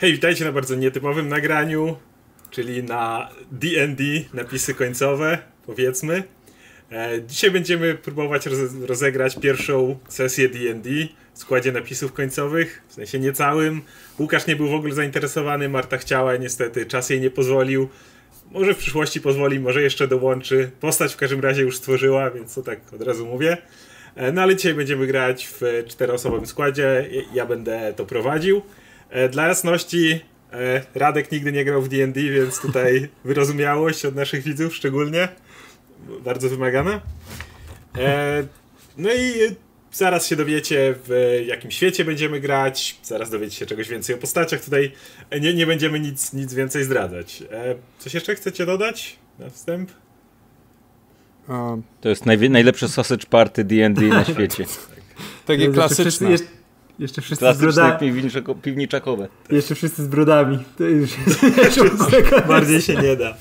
Hej, witajcie na bardzo nietypowym nagraniu, czyli na D&D, napisy końcowe, powiedzmy. E, dzisiaj będziemy próbować rozegrać pierwszą sesję D&D w składzie napisów końcowych, w sensie niecałym. Łukasz nie był w ogóle zainteresowany, Marta chciała, niestety czas jej nie pozwolił. Może w przyszłości pozwoli, może jeszcze dołączy. Postać w każdym razie już stworzyła, więc to tak od razu mówię. E, no ale dzisiaj będziemy grać w czteroosobowym składzie, ja będę to prowadził. E, dla jasności, e, Radek nigdy nie grał w D&D, więc tutaj wyrozumiałość od naszych widzów szczególnie. Bardzo wymagana. E, no i zaraz się dowiecie w jakim świecie będziemy grać, zaraz dowiecie się czegoś więcej o postaciach. Tutaj nie, nie będziemy nic, nic więcej zdradzać. Coś jeszcze chcecie dodać na wstęp? To jest najlepsze sausage party D&D na świecie. Takie klasyczne. Jeszcze wszyscy z brodami. piwniczakowe. Jeszcze wszyscy z brodami. To już Bardziej się nie da.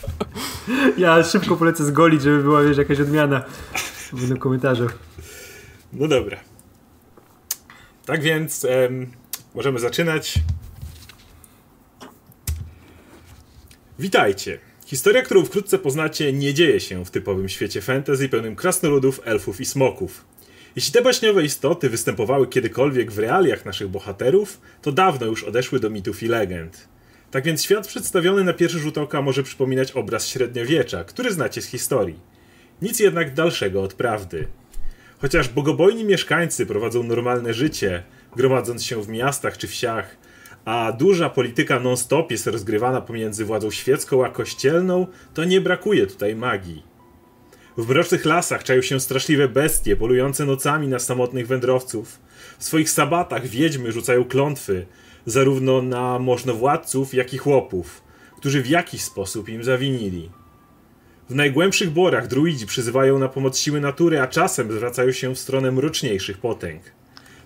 Ja szybko polecę zgolić, żeby była wiesz, jakaś odmiana w komentarzu. No dobra. Tak więc em, możemy zaczynać. Witajcie. Historia, którą wkrótce poznacie, nie dzieje się w typowym świecie fantasy pełnym krasnoludów, elfów i smoków. Jeśli te baśniowe istoty występowały kiedykolwiek w realiach naszych bohaterów, to dawno już odeszły do mitów i legend. Tak więc świat przedstawiony na pierwszy rzut oka może przypominać obraz średniowiecza, który znacie z historii. Nic jednak dalszego od prawdy. Chociaż bogobojni mieszkańcy prowadzą normalne życie, gromadząc się w miastach czy wsiach, a duża polityka non-stop jest rozgrywana pomiędzy władzą świecką a kościelną, to nie brakuje tutaj magii. W mrocznych lasach czają się straszliwe bestie, polujące nocami na samotnych wędrowców. W swoich sabatach wiedźmy rzucają klątwy, zarówno na możnowładców, jak i chłopów, którzy w jakiś sposób im zawinili. W najgłębszych borach druidzi przyzywają na pomoc siły natury, a czasem zwracają się w stronę mroczniejszych potęg.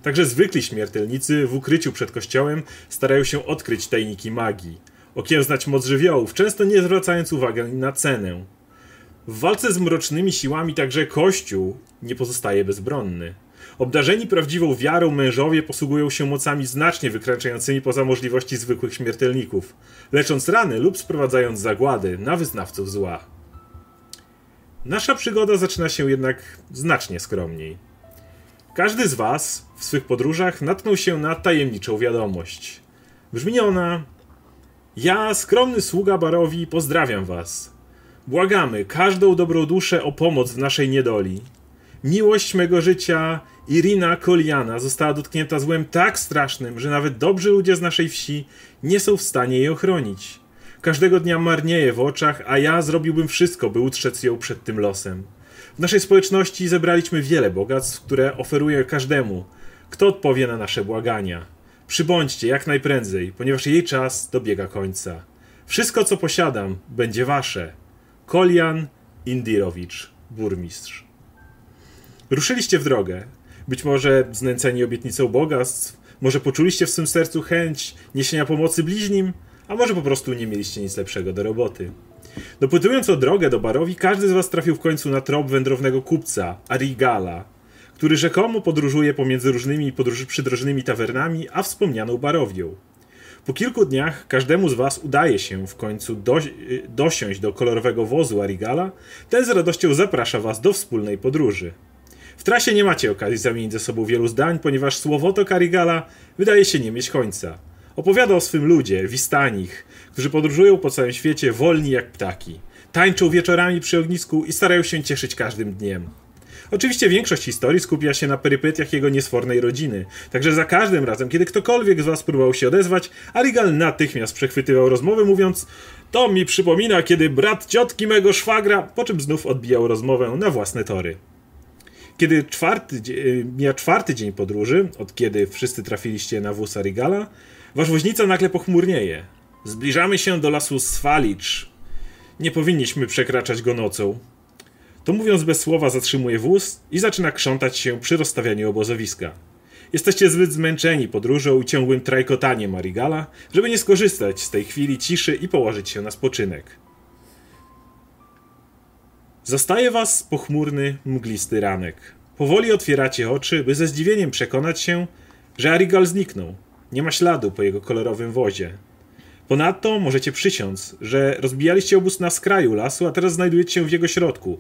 Także zwykli śmiertelnicy w ukryciu przed kościołem starają się odkryć tajniki magii, okiełznać moc żywiołów, często nie zwracając uwagi na cenę. W walce z mrocznymi siłami także Kościół nie pozostaje bezbronny. Obdarzeni prawdziwą wiarą mężowie posługują się mocami znacznie wykraczającymi poza możliwości zwykłych śmiertelników, lecząc rany lub sprowadzając zagłady na wyznawców zła. Nasza przygoda zaczyna się jednak znacznie skromniej. Każdy z Was w swych podróżach natknął się na tajemniczą wiadomość. Brzmi ona: Ja, skromny sługa Barowi, pozdrawiam Was. Błagamy każdą dobrą duszę o pomoc w naszej niedoli. Miłość mego życia, Irina Koliana, została dotknięta złem tak strasznym, że nawet dobrzy ludzie z naszej wsi nie są w stanie jej ochronić. Każdego dnia marnieje w oczach, a ja zrobiłbym wszystko, by utrzec ją przed tym losem. W naszej społeczności zebraliśmy wiele bogactw, które oferuję każdemu, kto odpowie na nasze błagania. Przybądźcie jak najprędzej, ponieważ jej czas dobiega końca. Wszystko, co posiadam, będzie wasze. Kolian Indirowicz, burmistrz. Ruszyliście w drogę. Być może znęceni obietnicą bogactw, może poczuliście w swym sercu chęć niesienia pomocy bliźnim, a może po prostu nie mieliście nic lepszego do roboty. Dopytując o drogę do Barowi, każdy z was trafił w końcu na trop wędrownego kupca, Arigala, który rzekomo podróżuje pomiędzy różnymi podróż przydrożnymi tawernami, a wspomnianą Barowią. Po kilku dniach każdemu z Was udaje się w końcu do, dosiąść do kolorowego wozu Arigala. Ten z radością zaprasza Was do wspólnej podróży. W trasie nie macie okazji zamienić ze sobą wielu zdań, ponieważ słowotok Arigala wydaje się nie mieć końca. Opowiada o swym ludzie, Wistanich, którzy podróżują po całym świecie wolni jak ptaki. Tańczą wieczorami przy ognisku i starają się cieszyć każdym dniem. Oczywiście większość historii skupia się na perypetiach jego niesfornej rodziny, także za każdym razem, kiedy ktokolwiek z was próbował się odezwać, Arigal natychmiast przechwytywał rozmowę, mówiąc to mi przypomina, kiedy brat ciotki mego szwagra, po czym znów odbijał rozmowę na własne tory. Kiedy czwarty, mija czwarty dzień podróży, od kiedy wszyscy trafiliście na wóz Arigala, wasz woźnica nagle pochmurnieje. Zbliżamy się do lasu Swalicz. Nie powinniśmy przekraczać go nocą. To mówiąc bez słowa zatrzymuje wóz i zaczyna krzątać się przy rozstawianiu obozowiska. Jesteście zbyt zmęczeni podróżą i ciągłym trajkotaniem Marigala, żeby nie skorzystać z tej chwili ciszy i położyć się na spoczynek. Zastaje was pochmurny, mglisty ranek. Powoli otwieracie oczy, by ze zdziwieniem przekonać się, że Arigal zniknął. Nie ma śladu po jego kolorowym wozie. Ponadto możecie przysiąc, że rozbijaliście obóz na skraju lasu, a teraz znajdujecie się w jego środku.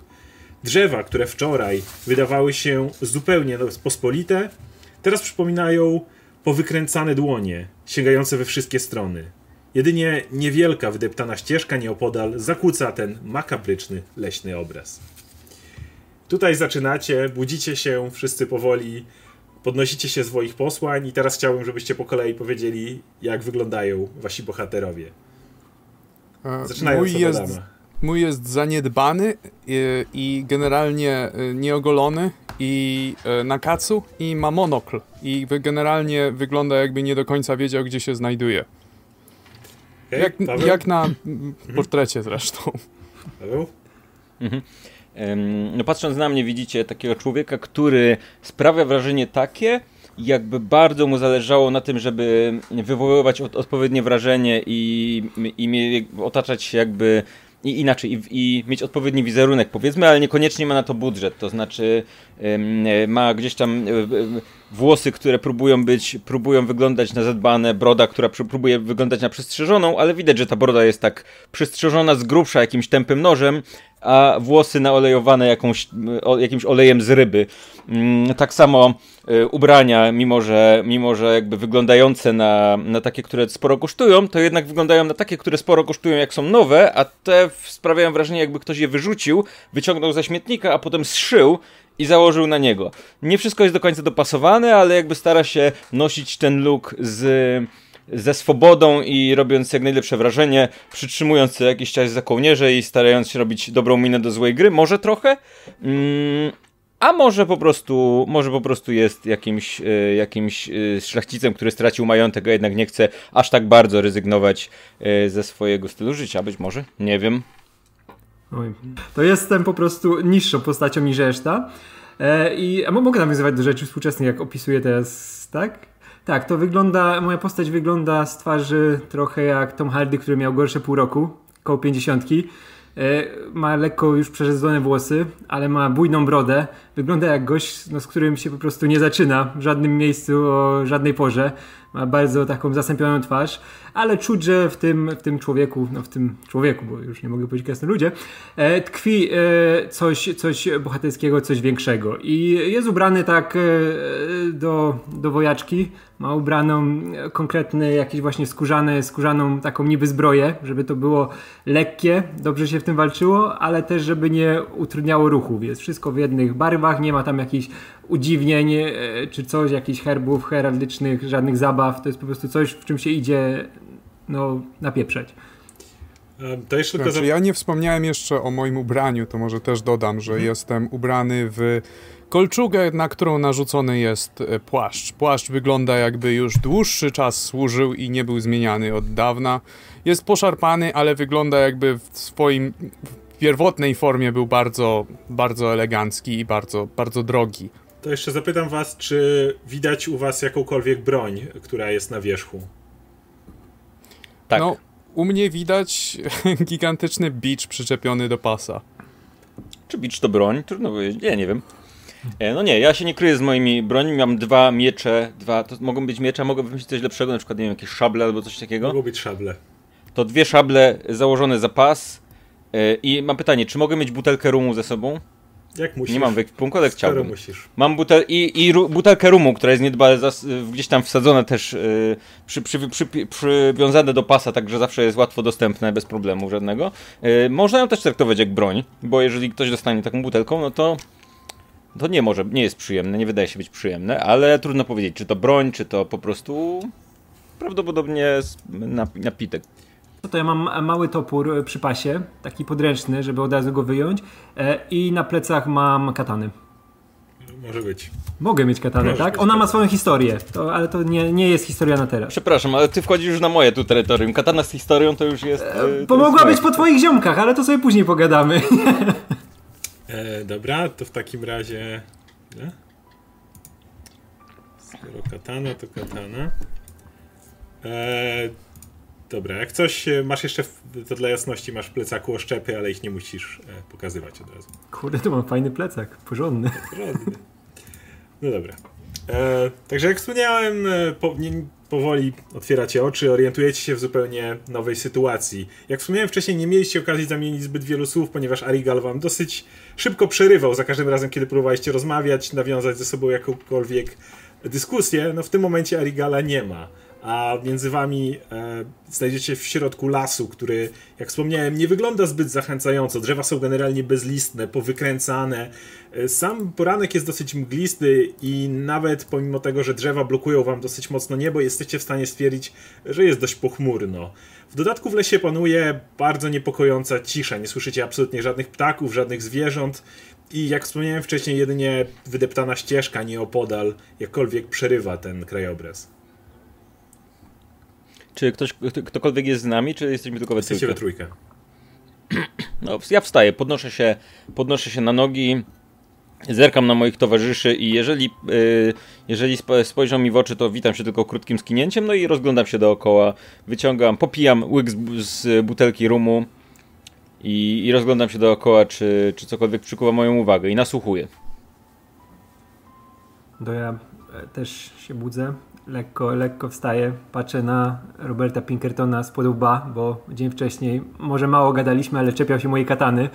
Drzewa, które wczoraj wydawały się zupełnie pospolite, teraz przypominają powykręcane dłonie, sięgające we wszystkie strony. Jedynie niewielka wydeptana ścieżka nieopodal zakłóca ten makabryczny leśny obraz. Tutaj zaczynacie, budzicie się wszyscy powoli, podnosicie się z swoich posłań i teraz chciałbym, żebyście po kolei powiedzieli, jak wyglądają wasi bohaterowie. Zaczynając mój od jest, Adama. Mój jest zaniedbany i, i generalnie y, nieogolony i y, na kacu i ma monokl i generalnie wygląda jakby nie do końca wiedział, gdzie się znajduje. Okay, Jak, Paweł? jak na mm, portrecie zresztą. Paweł? Em, No patrząc na mnie widzicie takiego człowieka, który sprawia wrażenie takie, jakby bardzo mu zależało na tym, żeby wywoływać od, odpowiednie wrażenie i, i otaczać się jakby i inaczej, i, i mieć odpowiedni wizerunek, powiedzmy, ale niekoniecznie ma na to budżet. To znaczy, e, ma gdzieś tam e, włosy, które próbują być, próbują wyglądać na zadbane, broda, która przy- próbuje wyglądać na przystrzyżoną, ale widać, że ta broda jest tak przystrzyżona z grubsza jakimś tępym nożem, a włosy naolejowane jakąś, jakimś olejem z ryby. Mm, Tak samo y, ubrania, mimo że, mimo że jakby wyglądające na, na takie, które sporo kosztują, to jednak wyglądają na takie, które sporo kosztują jak są nowe, a te sprawiają wrażenie jakby ktoś je wyrzucił, wyciągnął ze śmietnika, a potem zszył i założył na niego. Nie wszystko jest do końca dopasowane, ale jakby stara się nosić ten look z ze swobodą i robiąc jak najlepsze wrażenie, przytrzymując jakiś czas za kołnierze i starając się robić dobrą minę do złej gry, może trochę. Mm, a może po prostu, może po prostu jest jakimś, e, jakimś e, szlachcicem, który stracił majątek, a jednak nie chce aż tak bardzo rezygnować e, ze swojego stylu życia. Być może, nie wiem. Oj. To jestem po prostu niższą postacią niż reszta. I a mo- mogę nawiązywać do rzeczy współczesnych, jak opisuję teraz, tak? Tak, to wygląda, moja postać wygląda z twarzy trochę jak Tom Hardy, który miał gorsze pół roku, koło pięćdziesiątki. E, Ma lekko już przerzedzone włosy, ale ma bujną brodę. Wygląda jak gość, no, z którym się po prostu nie zaczyna w żadnym miejscu o żadnej porze. Ma bardzo taką zasępioną twarz, ale czuć, że w tym, w tym człowieku, no w tym człowieku, bo już nie mogę powiedzieć jasno ludzie, e, tkwi e, coś, coś bohaterskiego, coś większego. I jest ubrany tak e, do, do wojaczki, ma ubraną konkretny jakiś właśnie skórzany, skórzaną taką niby zbroję, żeby to było lekkie, dobrze się w tym walczyło, ale też żeby nie utrudniało ruchów. Jest wszystko w jednych nie ma tam jakichś udziwnień e, czy coś, jakichś herbów heraldycznych, żadnych zabaw. To jest po prostu coś, w czym się idzie no, napieprzeć. Em, To jeszcze tylko Znaczy, ja nie wspomniałem jeszcze o moim ubraniu, to może też dodam, że jestem ubrany w kolczugę, na którą narzucony jest e, płaszcz. Płaszcz wygląda jakby już dłuższy czas służył i nie był zmieniany od dawna. Jest poszarpany, ale wygląda jakby w swoim pierwotnej formie był bardzo, bardzo elegancki i bardzo, bardzo drogi. To jeszcze zapytam was, czy widać u was jakąkolwiek broń, która jest na wierzchu? Tak. No, u mnie widać gigantyczny beach przyczepiony do pasa. Czy bicz to broń? Trudno powiedzieć. Nie, nie wiem. E, No nie, ja się nie kryję z moimi brońmi. Mam dwa miecze, dwa. To mogą być miecze, a mogę wymyślić coś lepszego, na przykład nie wiem, jakieś szable albo coś takiego. Mogą być szable. To dwie szable założone za pas. E, I mam pytanie, czy mogę mieć butelkę rumu ze sobą? Jak musisz? Nie mam w ekwipunku, ale Skoro chciałbym. musisz. Mam butel i, i butelkę rumu, która jest niedbale gdzieś tam wsadzona też, yy, przy, przy, przy, przywiązane do pasa, także zawsze jest łatwo dostępne, bez problemu żadnego. Yy, można ją też traktować jak broń, bo jeżeli ktoś dostanie taką butelką, no to to nie może, nie jest przyjemne, nie wydaje się być przyjemne, ale trudno powiedzieć, czy to broń, czy to po prostu prawdopodobnie napitek. No to ja mam mały topór e, przy pasie, taki podręczny, żeby od razu go wyjąć. E, I na plecach mam katany. Może być. Mogę mieć katanę, tak? mieć Ona ma katanę. swoją historię, to, ale to nie, nie jest historia na teraz. Przepraszam, ale ty wchodzisz już na moje tu terytorium. Katana z historią to już jest... to Pomogła jest być po twoich ziomkach, ale to sobie później pogadamy. E, dobra, to w takim razie. Nie? Skoro katana, to katana. E, dobra, jak coś e, masz jeszcze, to dla jasności masz w plecaku oszczepy, ale ich nie musisz e, pokazywać od razu. Kurde, to mam fajny plecak, porządny. Porządny. No dobra. E, także jak wspomniałem, e, po, nie, powoli otwieracie oczy, orientujecie się w zupełnie nowej sytuacji. Jak wspomniałem wcześniej, nie mieliście okazji zamienić zbyt wielu słów, ponieważ Arigal wam dosyć szybko przerywał za każdym razem, kiedy próbowaliście rozmawiać, nawiązać ze sobą jakąkolwiek dyskusję. No w tym momencie Arigala nie ma a między wami e, znajdziecie w środku lasu, który, jak wspomniałem, nie wygląda zbyt zachęcająco. Drzewa są generalnie bezlistne, powykręcane. E, sam poranek jest dosyć mglisty i nawet pomimo tego, że drzewa blokują wam dosyć mocno niebo, jesteście w stanie stwierdzić, że jest dość pochmurno. W dodatku w lesie panuje bardzo niepokojąca cisza. Nie słyszycie absolutnie żadnych ptaków, żadnych zwierząt. I jak wspomniałem wcześniej, jedynie wydeptana ścieżka nieopodal jakkolwiek przerywa ten krajobraz. Czy ktoś, ktokolwiek jest z nami, czy jesteśmy tylko we Jesteście we trójkę. No, ja wstaję, podnoszę się, podnoszę się na nogi, zerkam na moich towarzyszy i jeżeli, yy, jeżeli spojrzą mi w oczy, to witam się tylko krótkim skinięciem, no i rozglądam się dookoła, wyciągam, popijam łyk z, z butelki rumu i, i, rozglądam się dookoła, czy, czy cokolwiek przykuwa moją uwagę i nasłuchuję. To ja e, też się budzę, lekko, lekko wstaję, patrzę na Roberta Pinkertona z podoba, bo dzień wcześniej może mało gadaliśmy, ale czepiał się mojej katany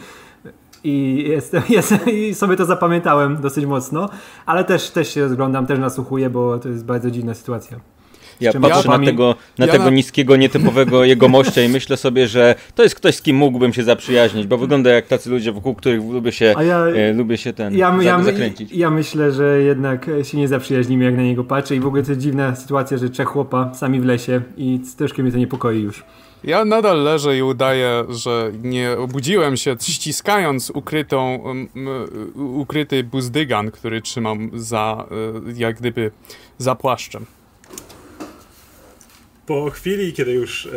i, jestem, jestem, i sobie to zapamiętałem dosyć mocno, ale też, też się rozglądam, też nasłuchuję, bo to jest bardzo dziwna sytuacja. Ja patrzę na tego, na ja tego na... niskiego, nietypowego jegomościa i myślę sobie, że to jest ktoś, z kim mógłbym się zaprzyjaźnić, bo wygląda jak tacy ludzie, wokół których lubię się, ja, e, lubię się ten ja, ja, zakręcić. Ja myślę, że jednak się nie zaprzyjaźnimy, jak na niego patrzę i w ogóle to jest dziwna sytuacja, że trzech chłopa sami w lesie i troszkę mnie to niepokoi już. Ja nadal leżę i udaję, że nie obudziłem się, ściskając ukrytą, ukryty buzdygan, który trzymam za, e, jak gdyby, za płaszczem po chwili, kiedy już e,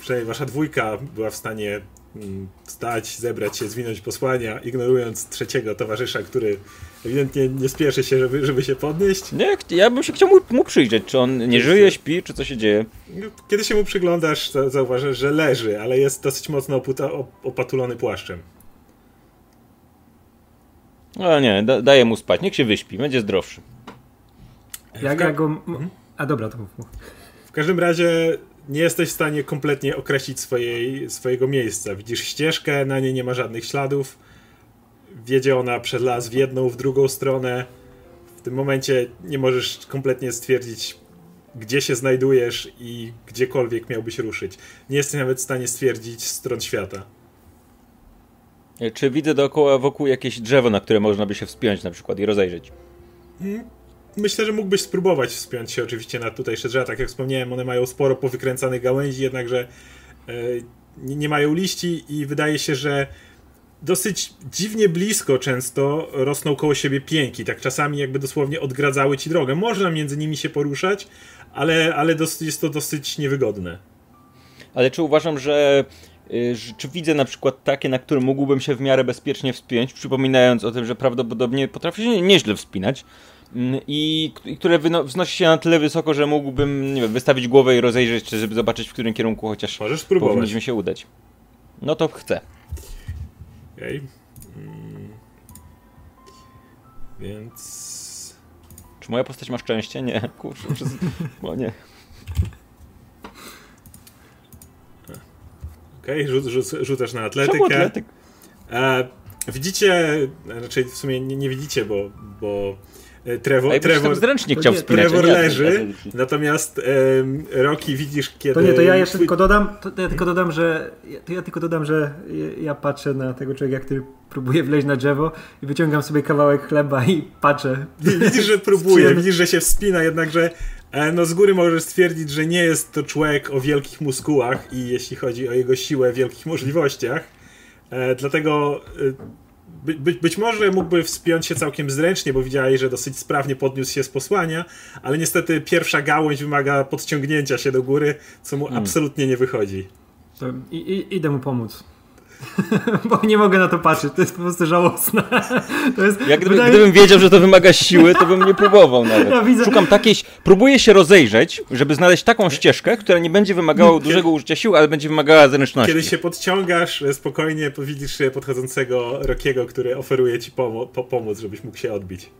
przynajmniej wasza dwójka była w stanie mm, wstać, zebrać się, zwinąć posłania, ignorując trzeciego towarzysza, który ewidentnie nie spieszy się, żeby, żeby się podnieść. Nie, ja bym się chciał mu, mu przyjrzeć, czy on nie żyje, śpi, czy co się dzieje. Kiedy się mu przyglądasz, to zauważasz, że leży, ale jest dosyć mocno oputa, opatulony płaszczem. No nie, da, daję mu spać, niech się wyśpi, będzie zdrowszy. Jak ja go... A dobra, to mów. W każdym razie nie jesteś w stanie kompletnie określić swojej, swojego miejsca. Widzisz ścieżkę, na niej nie ma żadnych śladów. Wiedzie ona przez las w jedną, w drugą stronę. W tym momencie nie możesz kompletnie stwierdzić, gdzie się znajdujesz i gdziekolwiek miałbyś ruszyć. Nie jesteś nawet w stanie stwierdzić stron świata. Czy widzę dookoła wokół jakieś drzewo, na które można by się wspiąć na przykład i rozejrzeć? Hmm myślę, że mógłbyś spróbować wspiąć się oczywiście na tutejsze drzewa. Tak jak wspomniałem, one mają sporo powykręcanych gałęzi, jednakże e, nie, mają liści i wydaje się, że dosyć dziwnie blisko często rosną koło siebie pięki, tak czasami jakby dosłownie odgradzały ci drogę. Można między nimi się poruszać, ale, ale jest to dosyć niewygodne. Ale czy uważam, że y, czy widzę na przykład takie, na które mógłbym się w miarę bezpiecznie wspiąć, przypominając o tym, że prawdopodobnie potrafię się nieźle wspinać, i, i które wznosi się na tyle wysoko, że mógłbym nie wiem, wystawić głowę i rozejrzeć, czy żeby zobaczyć, w którym kierunku chociaż Możesz spróbować. powinniśmy się udać. No to chcę. Okej. Okay. Hmm. Więc... Czy moja postać ma szczęście? Nie. Kurczę, przez... bo nie. Okej, okay, rzuc, rzuc, rzucasz na atletykę. Czemu atletyk? E, widzicie, raczej w sumie nie, nie widzicie, bo, bo Trevor, A Trevor, zręcznie chciał wspinać. Trevor leży, natomiast um, Rocky widzisz kiedy... To nie, to ja jeszcze tylko dodam, to ja tylko dodam, że to ja tylko dodam, że ja patrzę na tego człowieka, który próbuje wleźć na drzewo i wyciągam sobie kawałek chleba i patrzę. Widzisz, że próbuje, widzisz, że się wspina, jednakże e, no z góry możesz stwierdzić, że nie jest to człowiek o wielkich muskułach i jeśli chodzi o jego siłę, wielkich możliwościach. E, dlatego e, by, by, być może mógłby wspiąć się całkiem zręcznie, bo widziałeś, że dosyć sprawnie podniósł się z posłania, ale niestety pierwsza gałąź wymaga podciągnięcia się do góry, co mu hmm. absolutnie nie wychodzi. I, i, idę mu pomóc. Bo nie mogę na to patrzeć, to jest po prostu żałosne. To jest, Jak gdyby, wydaje... gdybym wiedział, że to wymaga siły, to bym nie próbował nawet. Ja widzę... Szukam takiej, próbuję się rozejrzeć, żeby znaleźć taką ścieżkę, która nie będzie wymagała dużego użycia sił, ale będzie wymagała zręczności. Kiedy się podciągasz, spokojnie widzisz podchodzącego Rokiego, który oferuje ci pomo po pomóc, żebyś mógł się odbić.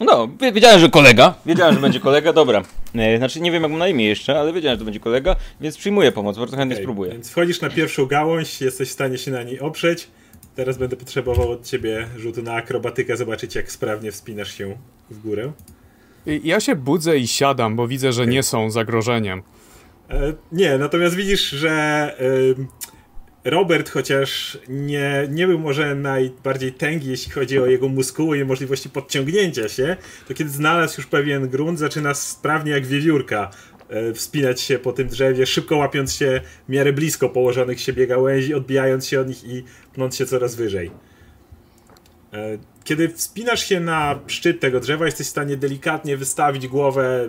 No, wi- wiedziałem, że kolega. Wiedziałem, że będzie kolega, dobra. E, Znaczy, nie wiem jak mu na imię jeszcze, ale wiedziałem, że to będzie kolega, więc przyjmuję pomoc, bardzo chętnie Okej, spróbuję. Więc wchodzisz na pierwszą gałąź, jesteś w stanie się na niej oprzeć. Teraz będę potrzebował od ciebie rzutu na akrobatykę, zobaczyć jak sprawnie wspinasz się w górę. Ja się budzę i siadam, bo widzę, że nie są zagrożeniem. E, nie, natomiast widzisz, że Robert, chociaż nie, nie był może najbardziej tęgi, jeśli chodzi o jego muskuły i możliwości podciągnięcia się, to kiedy znalazł już pewien grunt, zaczyna sprawnie jak wiewiórka e, wspinać się po tym drzewie, szybko łapiąc się w miarę blisko położonych siebie gałęzi, odbijając się od nich i pnąc się coraz wyżej. E, Kiedy wspinasz się na szczyt tego drzewa, jesteś w stanie delikatnie wystawić głowę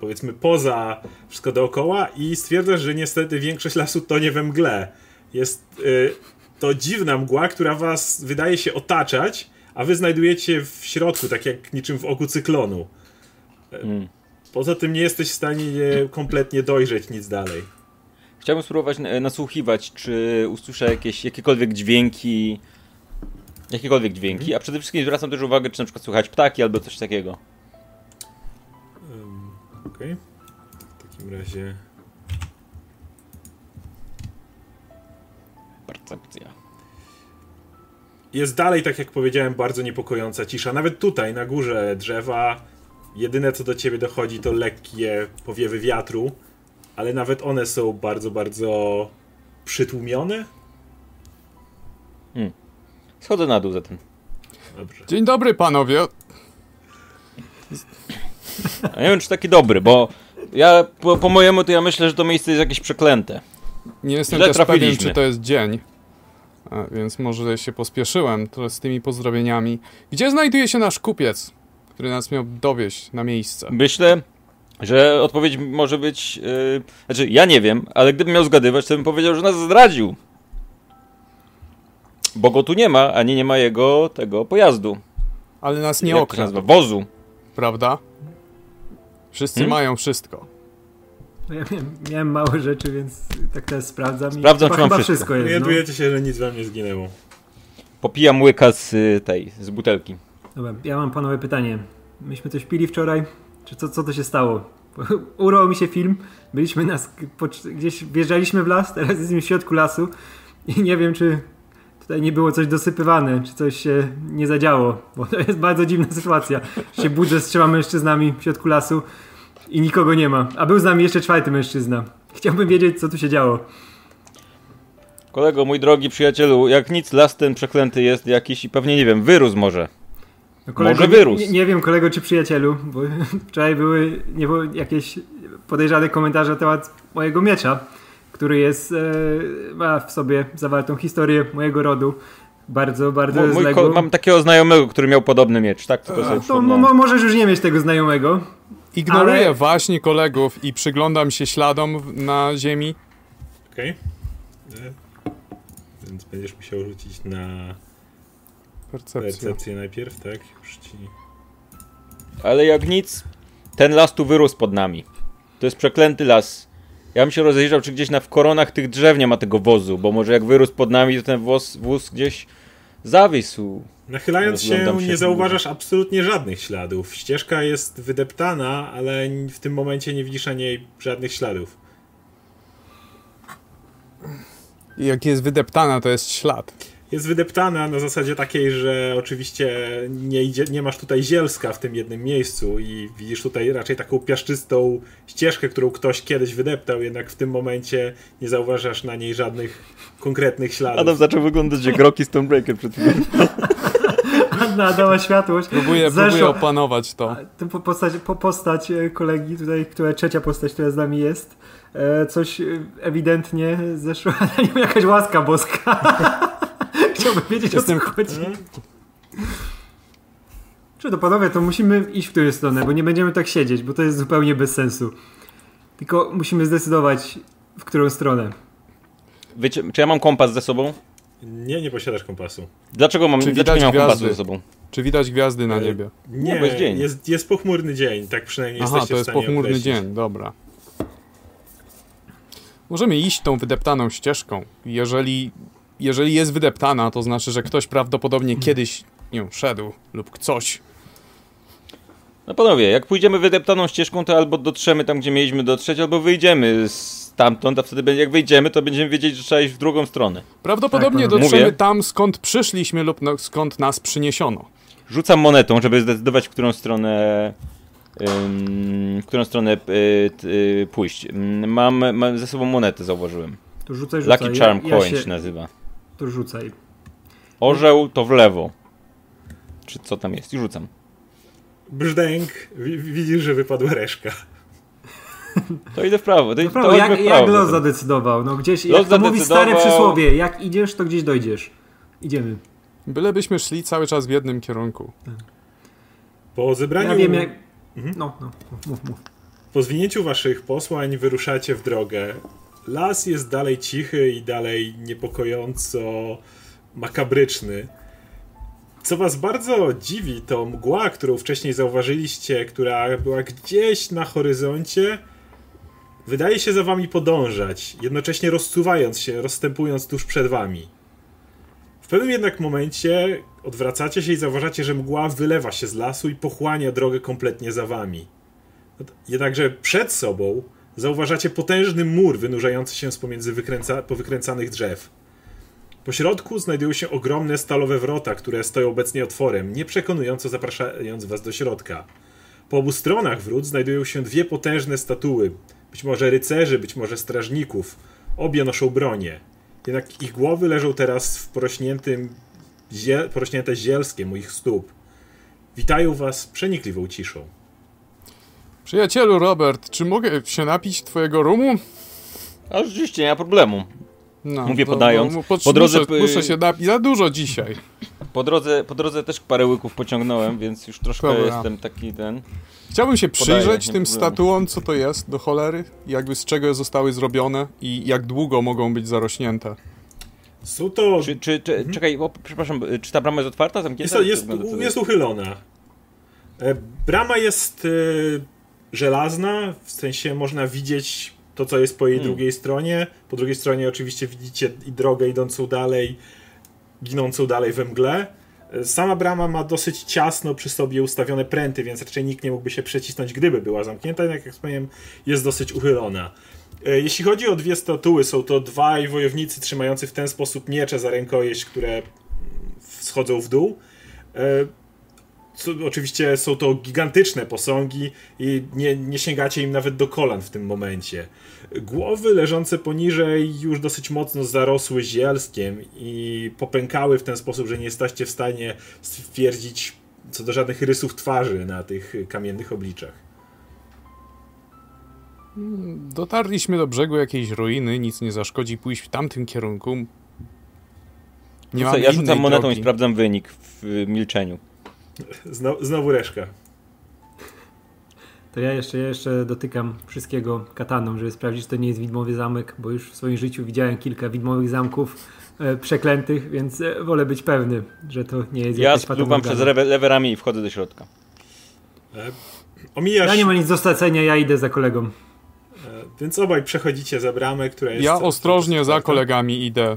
powiedzmy poza wszystko dookoła i stwierdzasz, że niestety większość lasu tonie we mgle. Jest y, to dziwna mgła, która was wydaje się otaczać, a wy znajdujecie w środku, tak jak niczym w oku cyklonu. Mm. Poza tym nie jesteś w stanie nie, kompletnie dojrzeć nic dalej. Chciałbym spróbować e, nasłuchiwać, czy usłyszę jakieś, jakiekolwiek dźwięki. Jakiekolwiek dźwięki, a przede wszystkim zwracam też uwagę, czy na przykład słychać ptaki albo coś takiego. Ym, Okej. W takim razie. Percepcja. Jest dalej, tak jak powiedziałem, bardzo niepokojąca cisza. Nawet tutaj, na górze drzewa, jedyne co do ciebie dochodzi to lekkie powiewy wiatru, ale nawet one są bardzo, bardzo przytłumione. Schodzę na dół zatem. Dobrze. Dzień dobry, panowie. A nie wiem, czy taki dobry, bo ja po, po mojemu to ja myślę, że to miejsce jest jakieś przeklęte. Nie jestem też pewien, czy to jest dzień. Więc może się pospieszyłem z tymi pozdrowieniami. Gdzie znajduje się nasz kupiec, który nas miał dowieść na miejsce? Myślę, że odpowiedź może być. Yy, znaczy, ja nie wiem, ale gdybym miał zgadywać, to bym powiedział, że nas zdradził. Bo go tu nie ma, ani nie ma jego tego pojazdu. Ale nas nie okradł? Wozu. prawda? Wszyscy Hmm? mają wszystko. No ja miałem, miałem małe rzeczy, więc tak teraz sprawdzam. i Sprawdzam, chyba, czy mam wszystko. wszystko jest. No. Się, że nic wam nie zginęło. Popijam łyka z y, tej, z butelki. Dobra, ja mam panowie pytanie. Myśmy coś pili wczoraj? Czy co, co to się stało? Urwał mi się film. Byliśmy na, gdzieś wjeżdżaliśmy w las, teraz jesteśmy w środku lasu i nie wiem, czy tutaj nie było coś dosypywane, czy coś się nie zadziało, bo to jest bardzo dziwna sytuacja. Się budzę z trzema mężczyznami w środku lasu i nikogo nie ma. A był z nami jeszcze czwarty mężczyzna. Chciałbym wiedzieć, co tu się działo. Kolego, mój drogi przyjacielu, jak nic, las ten przeklęty jest jakiś i pewnie, nie wiem, wyrósł może. No, Może nie- wyrósł. Nie, nie wiem, kolego czy przyjacielu, bo wczoraj były nie było jakieś podejrzane komentarze na temat mojego miecza, który jest, e, ma w sobie zawartą historię mojego rodu. Bardzo, bardzo Mój, mój mam takiego znajomego, który miał podobny miecz, tak? Tylko sobie to mo- możesz już nie mieć tego znajomego. Ignoruję Ale- właśnie kolegów i przyglądam się śladom na ziemi. Okej? E, Więc będziesz musiał rzucić na Percepcja. percepcję najpierw, tak? Już ci... Ale jak nic, ten las tu wyrósł pod nami. To jest przeklęty las. Ja bym się rozejrzał, czy gdzieś na w koronach tych drzew nie ma tego wozu, bo może jak wyrósł pod nami, to ten wóz, wóz gdzieś zawisł. Nachylając się, się nie zauważasz absolutnie żadnych śladów. Ścieżka jest wydeptana, ale w tym momencie nie widzisz na niej żadnych śladów. I jak jest wydeptana, to jest ślad. Jest wydeptana na zasadzie takiej, że oczywiście nie, idzie, nie masz tutaj zielska w tym jednym miejscu i widzisz tutaj raczej taką piaszczystą ścieżkę, którą ktoś kiedyś wydeptał, jednak w tym momencie nie zauważasz na niej żadnych konkretnych śladów. Adam zaczął wyglądać jak Rocky Stonebreaker przed chwilą. Anna dała światłość. Próbuję, Zeszła- próbuję opanować to. Postać, po postać e, kolegi tutaj, która trzecia postać, która z nami jest, e, coś e, ewidentnie zeszła na nią jakaś łaska boska. Chciałbym wiedzieć Jestem- o co chodzi. Czy to panowie, to musimy iść w którą stronę, bo nie będziemy tak siedzieć, bo to jest zupełnie bez sensu. Tylko musimy zdecydować, w którą stronę. Wiecie, czy ja mam kompas ze sobą? Nie, nie posiadasz kompasu. Dlaczego mam, Czy dlaczego nie mam kompasu ze sobą? Czy widać gwiazdy na E, niebie? Nie, bo jest dzień. Jest, jest pochmurny dzień, tak przynajmniej Aha, jesteście to jest pochmurny określić. dzień, dobra. Możemy iść tą wydeptaną ścieżką. Jeżeli, jeżeli jest wydeptana, to znaczy, że ktoś prawdopodobnie kiedyś nią szedł lub coś. No panowie, jak pójdziemy wydeptaną ścieżką, to albo dotrzemy tam, gdzie mieliśmy dotrzeć, albo wyjdziemy stamtąd, a wtedy jak wyjdziemy, to będziemy wiedzieć, że trzeba iść w drugą stronę. Prawdopodobnie Tak, dotrzemy mówię. tam, skąd przyszliśmy lub no, skąd nas przyniesiono. Rzucam monetą, żeby zdecydować, w którą stronę w którą stronę y, y, pójść. Ym, Mam, mam ze sobą monetę, zauważyłem. To rzucaj, rzucaj. Lucky Charm ja, ja Coin się, się nazywa. To rzucaj. Orzeł to w lewo. Czy co tam jest? I rzucam. Brzdęk, wi- widzisz, że wypadła reszka. To idę w prawo. To, No to prawo, jak, w prawo. jak los zadecydował? No gdzieś, Los jak to mówi stare zadecydował. przysłowie, jak idziesz, to gdzieś dojdziesz. Idziemy. Bylebyśmy szli cały czas w jednym kierunku. Po zebraniu, Ja wiem jak... Mhm. No, no, mów, mów. po zwinięciu waszych posłań wyruszacie w drogę. Las jest dalej cichy i dalej niepokojąco makabryczny. Co was bardzo dziwi, to mgła, którą wcześniej zauważyliście, która była gdzieś na horyzoncie, wydaje się za wami podążać, jednocześnie rozsuwając się, rozstępując tuż przed wami. W pewnym jednak momencie odwracacie się i zauważacie, że mgła wylewa się z lasu i pochłania drogę kompletnie za wami. Jednakże przed sobą zauważacie potężny mur wynurzający się z pomiędzy wykręca, powykręcanych drzew. Po środku znajdują się ogromne stalowe wrota, które stoją obecnie otworem, nieprzekonująco zapraszając was do środka. Po obu stronach wrót znajdują się dwie potężne statuły, być może rycerzy, być może strażników. Obie noszą bronię. Jednak ich głowy leżą teraz w porośniętym, zie, porośnięte zielskiem u ich stóp. Witają was przenikliwą ciszą. Przyjacielu Robert, czy mogę się napić twojego rumu? A rzeczywiście, nie ma problemu. No, Mówię to- podając. no, po, Po drodze muszę, muszę się napić za dużo dzisiaj. Po drodze, po drodze też parę łyków pociągnąłem, więc już troszkę Dobra. jestem taki ten. Chciałbym się Podaję, przyjrzeć nie tym statuom, co to jest do cholery, jakby z czego zostały zrobione i jak długo mogą być zarośnięte. Są to Czy, czy, czy, Czekaj, o, przepraszam, y, czy ta brama jest otwarta, zamknięta? Jest, jest, jest uchylona. E, Brama jest e, żelazna, w sensie można widzieć to, co jest po jej Hmm. drugiej stronie. Po drugiej stronie oczywiście widzicie i drogę idącą dalej, ginącą dalej we mgle. E, Sama brama ma dosyć ciasno przy sobie ustawione pręty, więc raczej nikt nie mógłby się przecisnąć, gdyby była zamknięta, jednak jak wspomniałem, jest dosyć uchylona. E, Jeśli chodzi o dwie statuły, są to dwaj wojownicy trzymający w ten sposób miecze za rękojeść, które mm, schodzą w dół. Oczywiście są to gigantyczne posągi i nie, nie sięgacie im nawet do kolan w tym momencie. Głowy leżące poniżej już dosyć mocno zarosły zielskiem i popękały w ten sposób, że nie jesteście w stanie stwierdzić co do żadnych rysów twarzy na tych kamiennych obliczach. Dotarliśmy do brzegu jakiejś ruiny, nic nie zaszkodzi pójść w tamtym kierunku. Nie ja rzucam monetą drogi. i sprawdzam wynik w milczeniu. Znowu, znowu reszka. To ja jeszcze, ja jeszcze dotykam wszystkiego kataną, żeby sprawdzić, czy to nie jest widmowy zamek, bo już w swoim życiu widziałem kilka widmowych zamków e, przeklętych, więc e, wolę być pewny, że to nie jest Ja jakaś spluwam fatamorgana. przez lewe, lewe ramię i wchodzę do środka. E, Omijasz, Ja nie ma nic do stracenia, ja idę za kolegą. e, więc obaj przechodzicie za bramę, która jest... Ja ostrożnie za kolegami idę,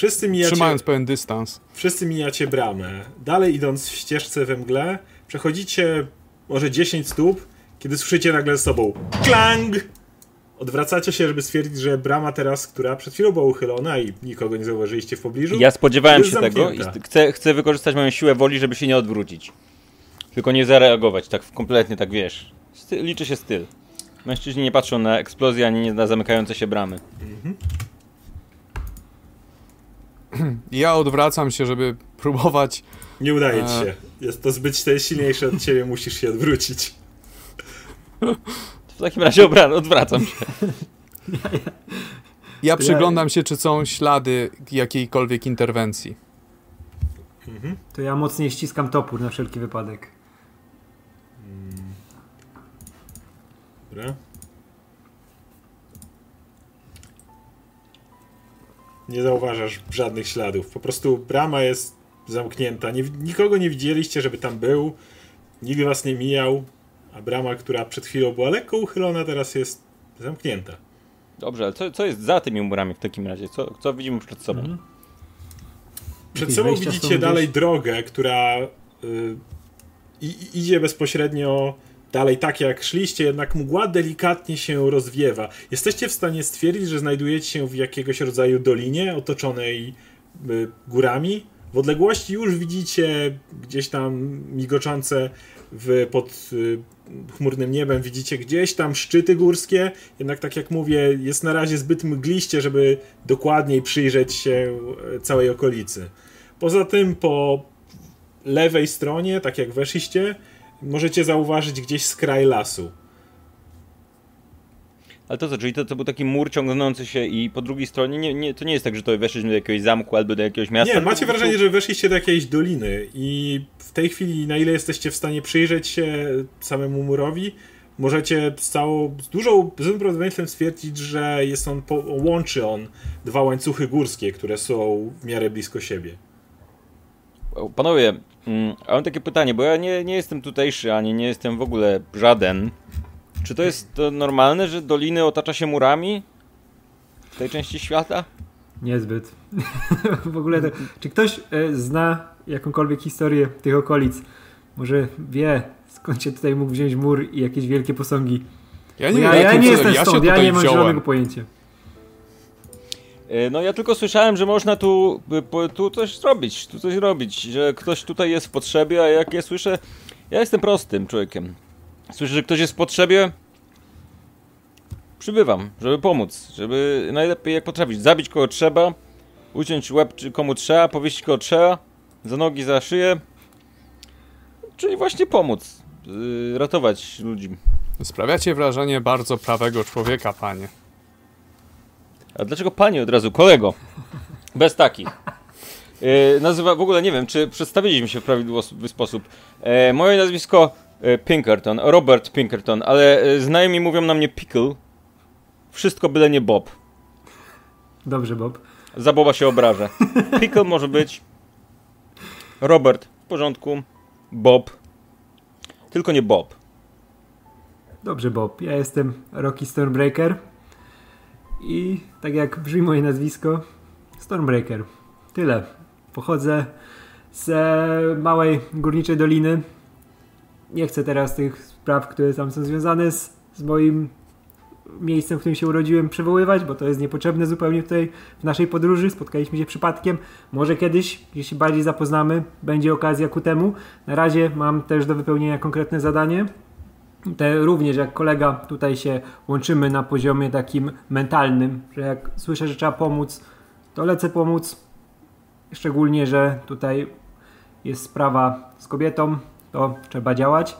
Wszyscy mijacie, trzymając pewien dystans. Wszyscy mijacie bramę. Dalej idąc w ścieżce we mgle, przechodzicie może 10 stóp, kiedy słyszycie nagle z sobą klang! Odwracacie się, żeby stwierdzić, że brama teraz, która przed chwilą była uchylona i nikogo nie zauważyliście w pobliżu, Ja spodziewałem się tego i zamknięta. chcę, chcę wykorzystać moją siłę woli, żeby się nie odwrócić. Tylko nie zareagować, tak kompletnie, tak wiesz. Sty- liczy się styl. Mężczyźni nie patrzą na eksplozję, ani na zamykające się bramy. Ja odwracam się, żeby próbować. nie udaje ci E. się. Jest to zbyt silniejsze od ciebie, musisz się odwrócić. W takim razie obra- odwracam się. Ja przyglądam się, czy są ślady jakiejkolwiek interwencji. To ja mocniej ściskam topór na wszelki wypadek. Dobra. Nie zauważasz żadnych śladów. Po prostu brama jest zamknięta. Nie, nikogo nie widzieliście, żeby tam był. Nikt was nie mijał. A brama, która przed chwilą była lekko uchylona, teraz jest zamknięta. Dobrze, ale co, co jest za tymi murami w takim razie? Co, co widzimy przed sobą? Przed Jakieś sobą widzicie dalej gdzieś? drogę, która y, i, idzie bezpośrednio dalej tak jak szliście, jednak mgła delikatnie się rozwiewa. Jesteście w stanie stwierdzić, że znajdujecie się w jakiegoś rodzaju dolinie otoczonej y, górami. W odległości już widzicie gdzieś tam migoczące w, pod y, chmurnym niebem, widzicie gdzieś tam szczyty górskie, jednak tak jak mówię, jest na razie zbyt mgliście, żeby dokładniej przyjrzeć się e, całej okolicy. Poza tym po lewej stronie, tak jak weszliście, możecie zauważyć gdzieś skraj lasu. Ale to co, czyli to, to był taki mur ciągnący się i po drugiej stronie nie, nie, to nie jest tak, że to weszliśmy do jakiegoś zamku albo do jakiegoś miasta. Nie, macie wrażenie, że weszliście do jakiejś doliny i w tej chwili, na ile jesteście w stanie przyjrzeć się samemu murowi, możecie z całą, z dużą, z dużym prawdopodobieństwem stwierdzić, że jest on, po, łączy on dwa łańcuchy górskie, które są w miarę blisko siebie. Panowie, mm, mam takie pytanie, bo ja nie, nie jestem tutejszy, ani nie jestem w ogóle żaden. Czy to jest to normalne, że doliny otacza się murami w tej części świata? Niezbyt. w ogóle, to, czy ktoś e, zna jakąkolwiek historię tych okolic? Może wie, skąd się tutaj mógł wziąć mur i jakieś wielkie posągi? Ja nie, ja, ja nie jestem ja stąd, ja nie mam wziąłem. żadnego pojęcia. E, No ja tylko słyszałem, że można tu, y, tu coś zrobić, tu coś robić, że ktoś tutaj jest w potrzebie, a jak ja słyszę, ja jestem prostym człowiekiem. Słyszę, że ktoś jest w potrzebie, przybywam, żeby pomóc, żeby najlepiej jak potrafić, zabić kogo trzeba, uciąć łeb komu trzeba, powiesić kogo trzeba, za nogi, za szyję, czyli właśnie pomóc, yy, ratować ludzi. Sprawiacie wrażenie bardzo prawego człowieka, panie. A dlaczego panie od razu? Kolego. Bez takich. E, nazywa, w ogóle nie wiem, czy przedstawiliśmy się w prawidłowy sposób. E, moje nazwisko e, Pinkerton, Robert Pinkerton, ale e, znajomi mówią na mnie Pickle. Wszystko byle nie Bob. Dobrze, Bob. Za Boba się obrażę. Pickle może być. Robert, w porządku. Bob. Tylko nie Bob. Dobrze, Bob. Ja jestem Rocky Stormbreaker. I tak jak brzmi moje nazwisko, Stormbreaker. Tyle. Pochodzę z e, małej górniczej doliny. Nie chcę teraz tych spraw, które tam są związane z, z moim miejscem, w którym się urodziłem, przywoływać, bo to jest niepotrzebne zupełnie tutaj w naszej podróży. Spotkaliśmy się przypadkiem. Może kiedyś, jeśli bardziej zapoznamy, będzie okazja ku temu. Na razie mam też do wypełnienia konkretne zadanie. Te również jak kolega tutaj się łączymy na poziomie takim mentalnym, że jak słyszę, że trzeba pomóc, to lecę pomóc. Szczególnie, że tutaj jest sprawa z kobietą, to trzeba działać.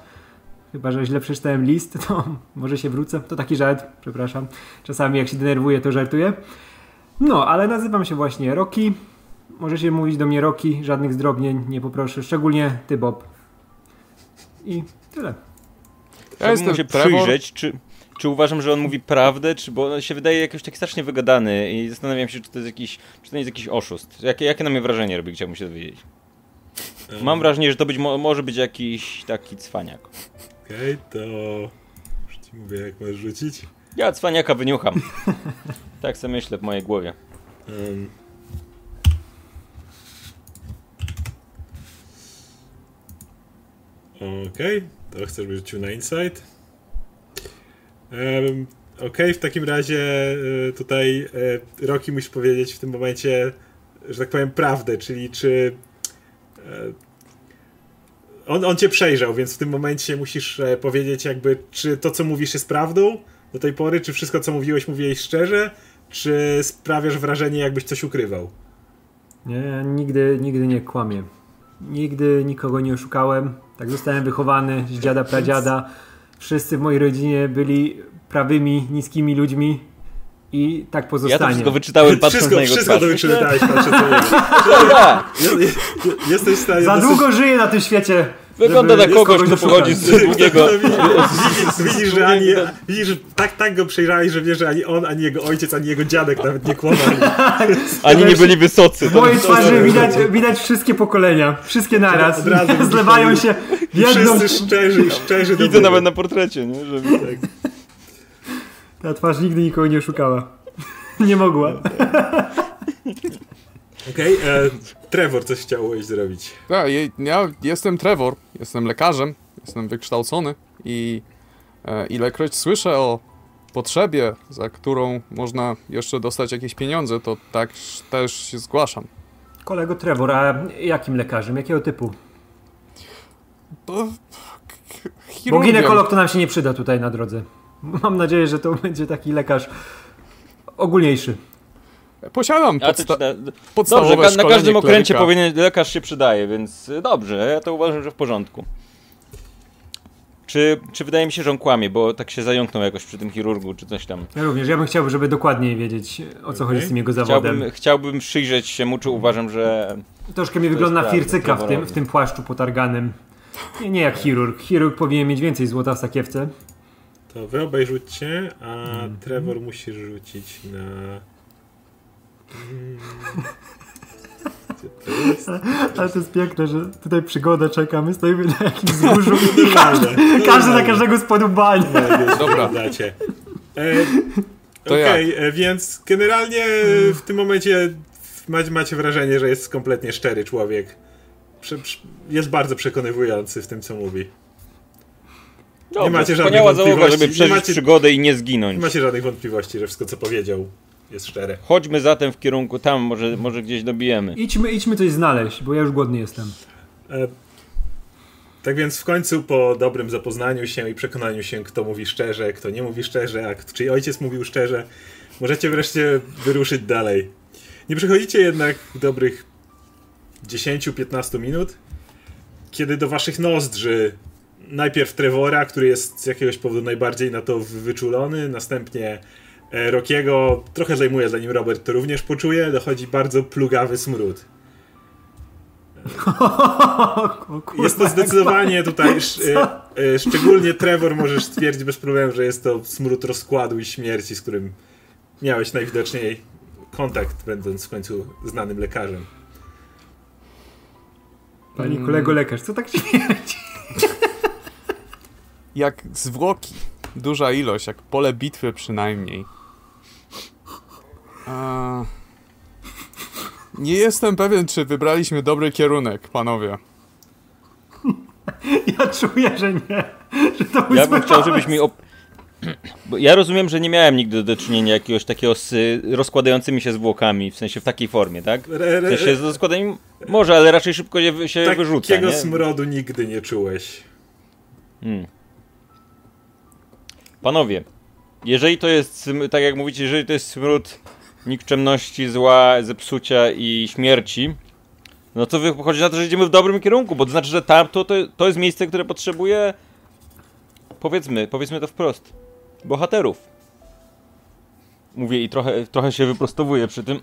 Chyba, że źle przeczytałem list, to może się wrócę. To taki żart, przepraszam. Czasami jak się denerwuję, to żartuję. No, ale nazywam się właśnie Roki. Możecie mówić do mnie Roki, żadnych zdrobnień nie poproszę, szczególnie ty, Bob. I tyle. Ja Chciałbym jestem mu się Trevor. przyjrzeć, czy, czy uważam, że on mówi prawdę, czy bo on się wydaje jakoś tak strasznie wygadany i zastanawiam się, czy to jest jakiś, czy to nie jest jakiś oszust. Jakie, jakie na mnie wrażenie robi, chciałbym się dowiedzieć. Mam wrażenie, że to być, mo- może być jakiś taki cwaniak. Okej, to już ci mówię jak masz rzucić. Ja cwaniaka wyniucham. tak sobie myślę w mojej głowie. Um. Okej, to chcesz być rzucił na insight. Um, Okej, w takim razie e, tutaj e, Rocky musisz powiedzieć w tym momencie, że tak powiem, prawdę, czyli czy e, on, on cię przejrzał, więc w tym momencie musisz powiedzieć jakby, czy to co mówisz jest prawdą do tej pory, czy wszystko co mówiłeś mówiłeś szczerze, czy sprawiasz wrażenie jakbyś coś ukrywał? Nie, nigdy, nigdy nie kłamię. Nigdy nikogo nie oszukałem. Tak zostałem wychowany z dziada pradziada. Wszyscy w mojej rodzinie byli prawymi, niskimi ludźmi i tak Ja to pozostanie. wszystko wyczytałem patrząc wszystko, na jego wszystko twarz. to wyczytałeś, jego. Dobra, Je- je- Jesteś w stanie Za dosyć- długo żyję na tym świecie. Wygląda na kogoś, kto pochodzi z długiego... Widzisz, widzisz, że ani, widzisz, że tak, tak go przejrzałeś, że wiesz, że ani on, ani jego ojciec, ani jego dziadek nawet nie kłamali. Ani nie byli wysocy. W mojej twarzy widać, widać wszystkie pokolenia. Wszystkie naraz. Od razu widzisz, Zlewają się w jedną... Wszyscy szczerzy szczerzy Widzę nawet na portrecie, nie? Że... Ta twarz nigdy nikogo nie oszukała. Nie mogła. Okej, e, Trevor coś chciałeś zrobić. Tak, je- ja jestem Trevor. Jestem lekarzem, jestem wykształcony i e, ilekroć słyszę o potrzebie, za którą można jeszcze dostać jakieś pieniądze, to tak też się zgłaszam. Kolego Trevor, a jakim lekarzem? Jakiego typu? Bo chirurgiem. ginekolog to nam się nie przyda tutaj na drodze. Mam nadzieję, że to będzie taki lekarz ogólniejszy. Posiadam podsta- na, podstawowe dobrze, ka- na każdym okręcie powinien lekarz się przydaje, więc y, dobrze, ja to uważam, że w porządku. Czy, czy wydaje mi się, że on kłamie, bo tak się zająknął jakoś przy tym chirurgu, czy coś tam. Ja również, ja bym chciał, żeby dokładniej wiedzieć, o co Okej. chodzi z tym jego zawodem. Chciałbym, chciałbym przyjrzeć się mu, czy uważam, że... Troszkę mi wygląda prawda, fircyka w tym, w tym płaszczu potarganym. Nie, nie jak chirurg. Chirurg powinien mieć więcej złota w sakiewce. To wy obaj rzućcie, a Mhm. Trevor musi rzucić na... Mm. Gdzie to jest? Ale to jest piękne, że tutaj przygoda czeka, my stoimy na jakimś wzgórzu i Normalne, każdy na każdego spadł banie. Już Dobra. Dacie. E, To Okej, e, więc generalnie w tym momencie macie, wrażenie, że jest kompletnie szczery człowiek. Jest bardzo przekonywujący w tym, co mówi. Dobrze, macie żadnych wspaniała załoga, wątpliwości, żeby nie przeżyć macie- przygodę i nie Nie zginąć. macie żadnych wątpliwości, że wszystko, co powiedział, jest szczere. Chodźmy zatem w kierunku tam, może, może gdzieś dobijemy. Idźmy, idźmy coś znaleźć, bo ja już głodny jestem. E, tak więc w końcu po dobrym zapoznaniu się i przekonaniu się, kto mówi szczerze, kto nie mówi szczerze, a czyj ojciec mówił szczerze, możecie wreszcie wyruszyć dalej. Nie przechodzicie jednak dobrych 10-15 minut, kiedy do waszych nozdrzy najpierw Trevora, który jest z jakiegoś powodu najbardziej na to wyczulony, następnie e, Rockiego, trochę zajmuje zanim Robert to również poczuje, dochodzi bardzo plugawy smród. Kurwa, Jest to zdecydowanie tutaj, sz, e, e, szczególnie Trevor możesz stwierdzić bez problemu, że jest to smród rozkładu i śmierci, z którym miałeś najwidoczniej kontakt, będąc w końcu znanym lekarzem. Pani kolego lekarz, co tak śmierdzi? Jak zwłoki. Duża ilość, jak pole bitwy przynajmniej. A... Nie jestem pewien, czy wybraliśmy dobry kierunek, panowie. Ja czuję, że nie. Że to Ja bym chciał, żebyś mi op... Bo ja rozumiem, że nie miałem nigdy do czynienia jakiegoś takiego z rozkładającymi się zwłokami, w sensie w takiej formie, tak? W sensie z rozkładaniem może, ale raczej szybko je, się wyrzuca, takiego smrodu nigdy nie czułeś. Hmm. Panowie, jeżeli to jest, tak jak mówicie, jeżeli to jest smród nikczemności, zła, zepsucia i śmierci, no to wychodzi na to, że idziemy w dobrym kierunku, bo to znaczy, że tamto to, to jest miejsce, które potrzebuje, powiedzmy, powiedzmy to wprost, bohaterów. Mówię i trochę, trochę się wyprostowuję przy tym.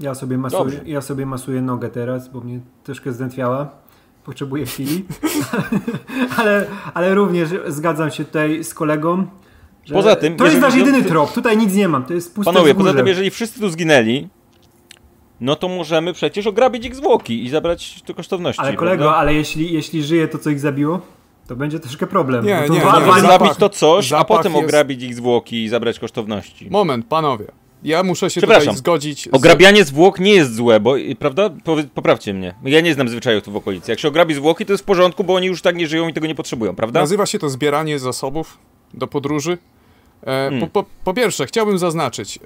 Ja sobie, masuję, Dobrze. ja sobie masuję nogę teraz, bo mnie troszkę zdętwiała. Potrzebuję chwili. ale, ale również zgadzam się tutaj z kolegą. Że Poza tym, To jest nasz jedyny trop. Tutaj nic nie mam. To jest puste Panowie, poza tym, jeżeli wszyscy tu zginęli, no to możemy przecież ograbić ich zwłoki i zabrać tu kosztowności. Ale kolego, prawda? ale jeśli, jeśli żyje to, co ich zabiło, to będzie troszkę problem. Nie, to nie, wa- nie. zabić to coś, a zapach potem jest- ograbić ich zwłoki i zabrać kosztowności. Moment, panowie. Ja muszę się tutaj zgodzić. z- Ograbianie zwłok nie jest złe, bo prawda? Poprawcie mnie. Ja nie znam zwyczajów tu w okolicy. Jak się ograbi zwłoki, to jest w porządku, bo oni już tak nie żyją i tego nie potrzebują, prawda? Nazywa się to zbieranie zasobów do podróży. E, Hmm. po, po, po pierwsze, chciałbym zaznaczyć, e,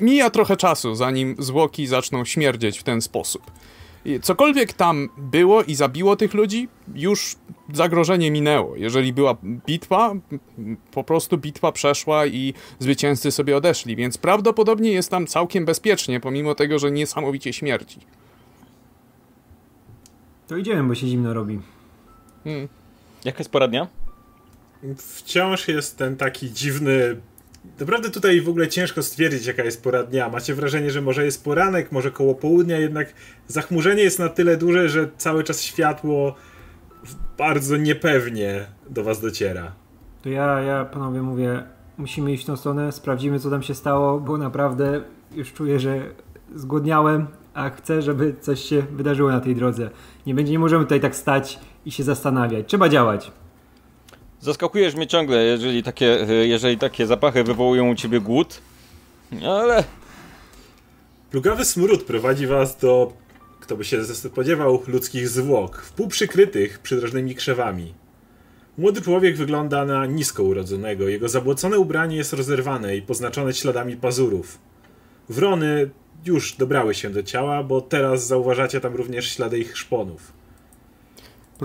mija trochę czasu, zanim zwłoki zaczną śmierdzieć w ten sposób. Cokolwiek tam było i zabiło tych ludzi, już zagrożenie minęło. Jeżeli była bitwa, po prostu bitwa przeszła i zwycięzcy sobie odeszli, więc prawdopodobnie jest tam całkiem bezpiecznie, pomimo tego, że niesamowicie śmierdzi. To idziemy, bo się zimno robi. Hmm. Jaka jest pora dnia? Wciąż jest ten taki dziwny. Naprawdę tutaj w ogóle ciężko stwierdzić, jaka jest pora dnia. Macie wrażenie, że może jest poranek, może koło południa, jednak zachmurzenie jest na tyle duże, że cały czas światło bardzo niepewnie do was dociera. To ja, ja panowie mówię, musimy iść w tą stronę, sprawdzimy co tam się stało, bo naprawdę już czuję, że zgłodniałem, a chcę, żeby coś się wydarzyło na tej drodze. Nie będzie, nie możemy tutaj tak stać i się zastanawiać. Trzeba działać. Zaskakujesz mnie ciągle, jeżeli takie, y, jeżeli takie zapachy wywołują u ciebie głód. Ale Plugawy smród prowadzi was do kto by się spodziewał ludzkich zwłok, wpół przykrytych przydrożnymi krzewami. Młody człowiek wygląda na nisko urodzonego. Jego zabłocone ubranie jest rozerwane i poznaczone śladami pazurów. Wrony już dobrały się do ciała, bo teraz zauważacie tam również ślady ich szponów.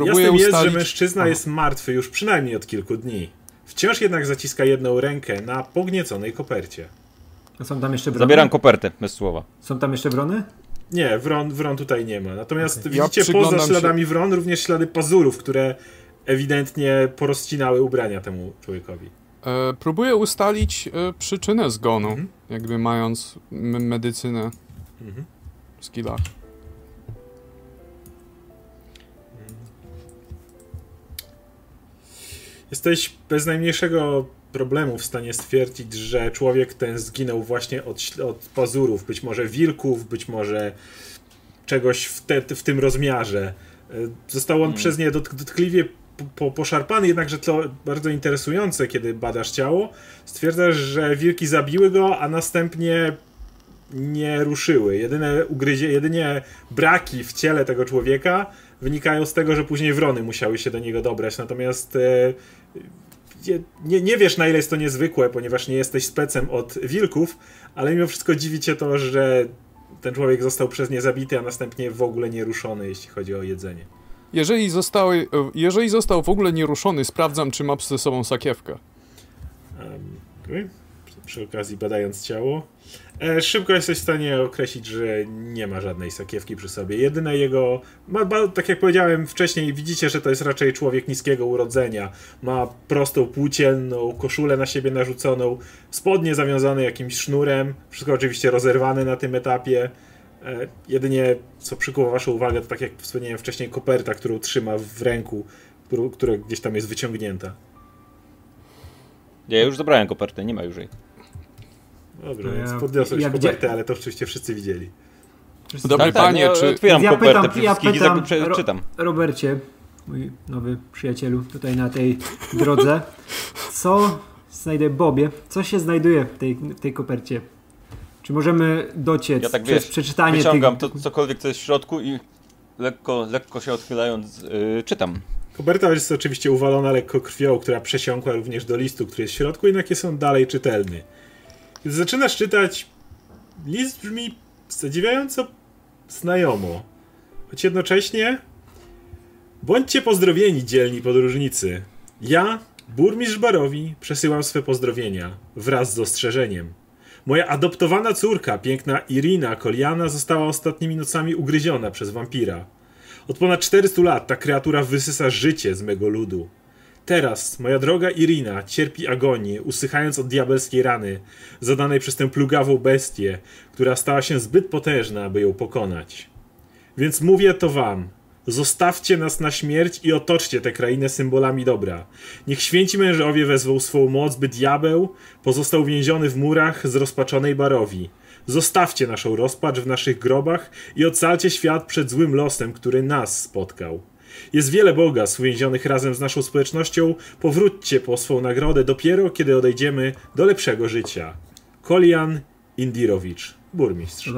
Próbuję Jasnym jest, ustalić... że mężczyzna Aha. jest martwy już przynajmniej od kilku dni. Wciąż jednak zaciska jedną rękę na pognieconej kopercie. A są tam jeszcze wrony? Zabieram kopertę, bez słowa. Są tam jeszcze wrony? Nie, wron, wron tutaj nie ma. Natomiast Ja widzicie przyglądam poza się- śladami wron również ślady pazurów, które ewidentnie porozcinały ubrania temu człowiekowi. E, próbuję ustalić e, przyczynę zgonu, Mhm. jakby mając medycynę Mhm. w skillach. Jesteś bez najmniejszego problemu w stanie stwierdzić, że człowiek ten zginął właśnie od, od pazurów, być może wilków, być może czegoś w, te, w tym rozmiarze. E, Został on przez nie dotk- dotkliwie po, po, poszarpany, jednakże to bardzo interesujące, kiedy badasz ciało. Stwierdzasz, że wilki zabiły go, a następnie nie ruszyły. Jedyne ugryzie, jedynie braki w ciele tego człowieka wynikają z tego, że później wrony musiały się do niego dobrać. Natomiast e, nie, nie, wiesz, na ile jest to niezwykłe, ponieważ nie jesteś specem od wilków, ale mimo wszystko dziwi cię to, że ten człowiek został przez nie zabity, a następnie w ogóle nie ruszony, jeśli chodzi o jedzenie. Jeżeli, zostały, e, jeżeli został w ogóle nieruszony, sprawdzam, czy ma ze sobą sakiewkę. Um, okej. Przy, okazji badając ciało. E, szybko jesteś w stanie określić, że nie ma żadnej sakiewki przy sobie. Jedyne jego. Ma, ma, tak jak powiedziałem wcześniej, widzicie, że to jest raczej człowiek niskiego urodzenia. Ma prostą płócienną, koszulę na siebie narzuconą, spodnie zawiązane jakimś sznurem. Wszystko oczywiście rozerwane na tym etapie. E, jedynie co przykuwa Waszą uwagę, to tak jak wspomniałem wcześniej, koperta, którą trzyma w ręku, która gdzieś tam jest wyciągnięta. Ja już zabrałem kopertę, nie ma już jej. Dobrze, To więc ja- podniosłeś ja kopertę, ale to oczywiście wszyscy widzieli. Dobry panie, ja czy- otwieram Ja kopertę pytam- ja pytam- i czytam. Robercie, mój nowy przyjacielu tutaj na tej drodze, co znajdę Bobie, co się znajduje w tej, w tej kopercie? Czy możemy dociec Ja tak, przez wiesz, przeczytanie Wyciągam tych... to cokolwiek, co jest w środku i lekko, lekko się odchylając yy, czytam. Koperta jest oczywiście uwalona lekko krwią, która przesiąkła również do listu, który jest w środku, jednak jest on dalej czytelny. Kiedy zaczynasz czytać, list brzmi zadziwiająco znajomo, choć jednocześnie bądźcie pozdrowieni, dzielni podróżnicy. Ja, burmistrz Barowi, przesyłam swe pozdrowienia wraz z ostrzeżeniem. Moja adoptowana córka, piękna Irina Koliana, została ostatnimi nocami ugryziona przez wampira. Od ponad 400 lat ta kreatura wysysa życie z mego ludu. Teraz moja droga Irina cierpi agonię, usychając od diabelskiej rany, zadanej przez tę plugawą bestię, która stała się zbyt potężna, aby ją pokonać. Więc mówię to wam. Zostawcie nas na śmierć i otoczcie tę krainę symbolami dobra. Niech święci mężowie wezwą swą moc, by diabeł pozostał więziony w murach zrozpaczonej barowi. Zostawcie naszą rozpacz w naszych grobach i ocalcie świat przed złym losem, który nas spotkał. Jest wiele bogactw uwięzionych razem z naszą społecznością. Powróćcie po swą nagrodę dopiero, kiedy odejdziemy do lepszego życia. Kolian Indirowicz, burmistrz.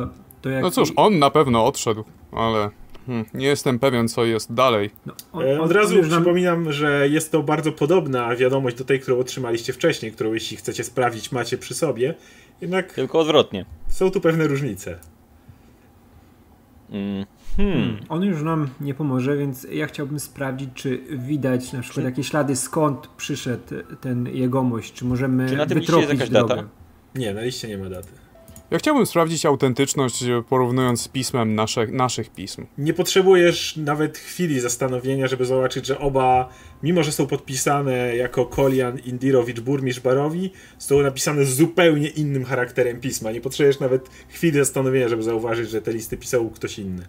To jak, No cóż, on na pewno odszedł, ale hmm, nie jestem pewien, co jest dalej. no, on- E, on- Od razu nam- przypominam, że jest to bardzo podobna wiadomość do tej, którą otrzymaliście wcześniej, którą jeśli chcecie sprawdzić macie przy sobie. Jednak Tylko odwrotnie. są tu pewne różnice. Mm. Hmm. On już nam nie pomoże, więc ja chciałbym sprawdzić, czy widać na przykład jakieś ślady, skąd przyszedł ten jegomość, czy możemy Czy na tym jest wytropić jakaś drogę. data? Nie, na liście nie ma daty. Ja chciałbym sprawdzić autentyczność, e, porównując z pismem nasze, naszych pism. Nie potrzebujesz nawet chwili zastanowienia, żeby zobaczyć, że oba, mimo że są podpisane jako Kolian Indirowicz, burmistrz Barowi, są napisane z zupełnie innym charakterem pisma. Nie potrzebujesz nawet chwili zastanowienia, żeby zauważyć, że te listy pisał ktoś inny.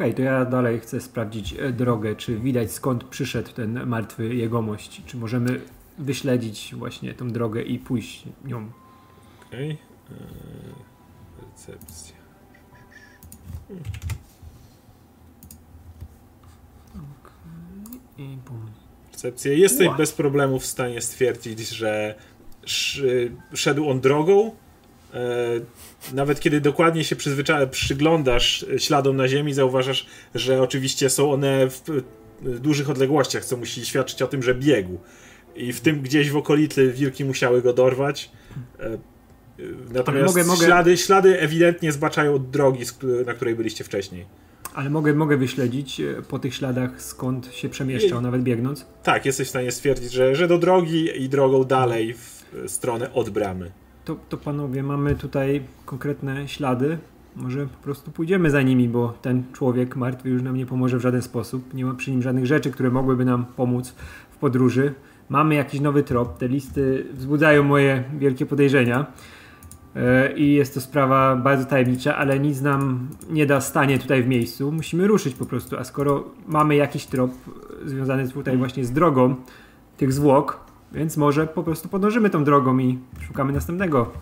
Okej, to ja dalej chcę sprawdzić e, drogę, czy widać skąd przyszedł ten martwy jegomość, czy możemy wyśledzić właśnie tą drogę i pójść nią. Okej. Eee, Recepcja. I bum. Recepcja. Jesteś bez problemu w stanie stwierdzić, że sz, szedł on drogą, nawet kiedy dokładnie się przyglądasz śladom na ziemi, zauważasz, że oczywiście są one w dużych odległościach, co musi świadczyć o tym, że biegł. I w tym gdzieś w okolicy wilki musiały go dorwać. E, natomiast mogę, mogę... Ślady, ślady ewidentnie zbaczają od drogi, na której byliście wcześniej. Ale mogę, mogę wyśledzić e, po tych śladach, skąd się przemieszczał, nawet biegnąc? Tak, jesteś w stanie stwierdzić, że, że do drogi i drogą dalej w stronę od bramy. To, to panowie, mamy tutaj konkretne ślady. Może po prostu pójdziemy za nimi, bo ten człowiek martwy już nam nie pomoże w żaden sposób. Nie ma przy nim żadnych rzeczy, które mogłyby nam pomóc w podróży mamy jakiś nowy trop. Te listy wzbudzają moje wielkie podejrzenia. E, I jest to sprawa bardzo tajemnicza, ale nic nam nie da stanie tutaj w miejscu. Musimy ruszyć po prostu. A skoro mamy jakiś trop związany tutaj właśnie z drogą tych zwłok, więc może po prostu podążymy tą drogą i szukamy następnego.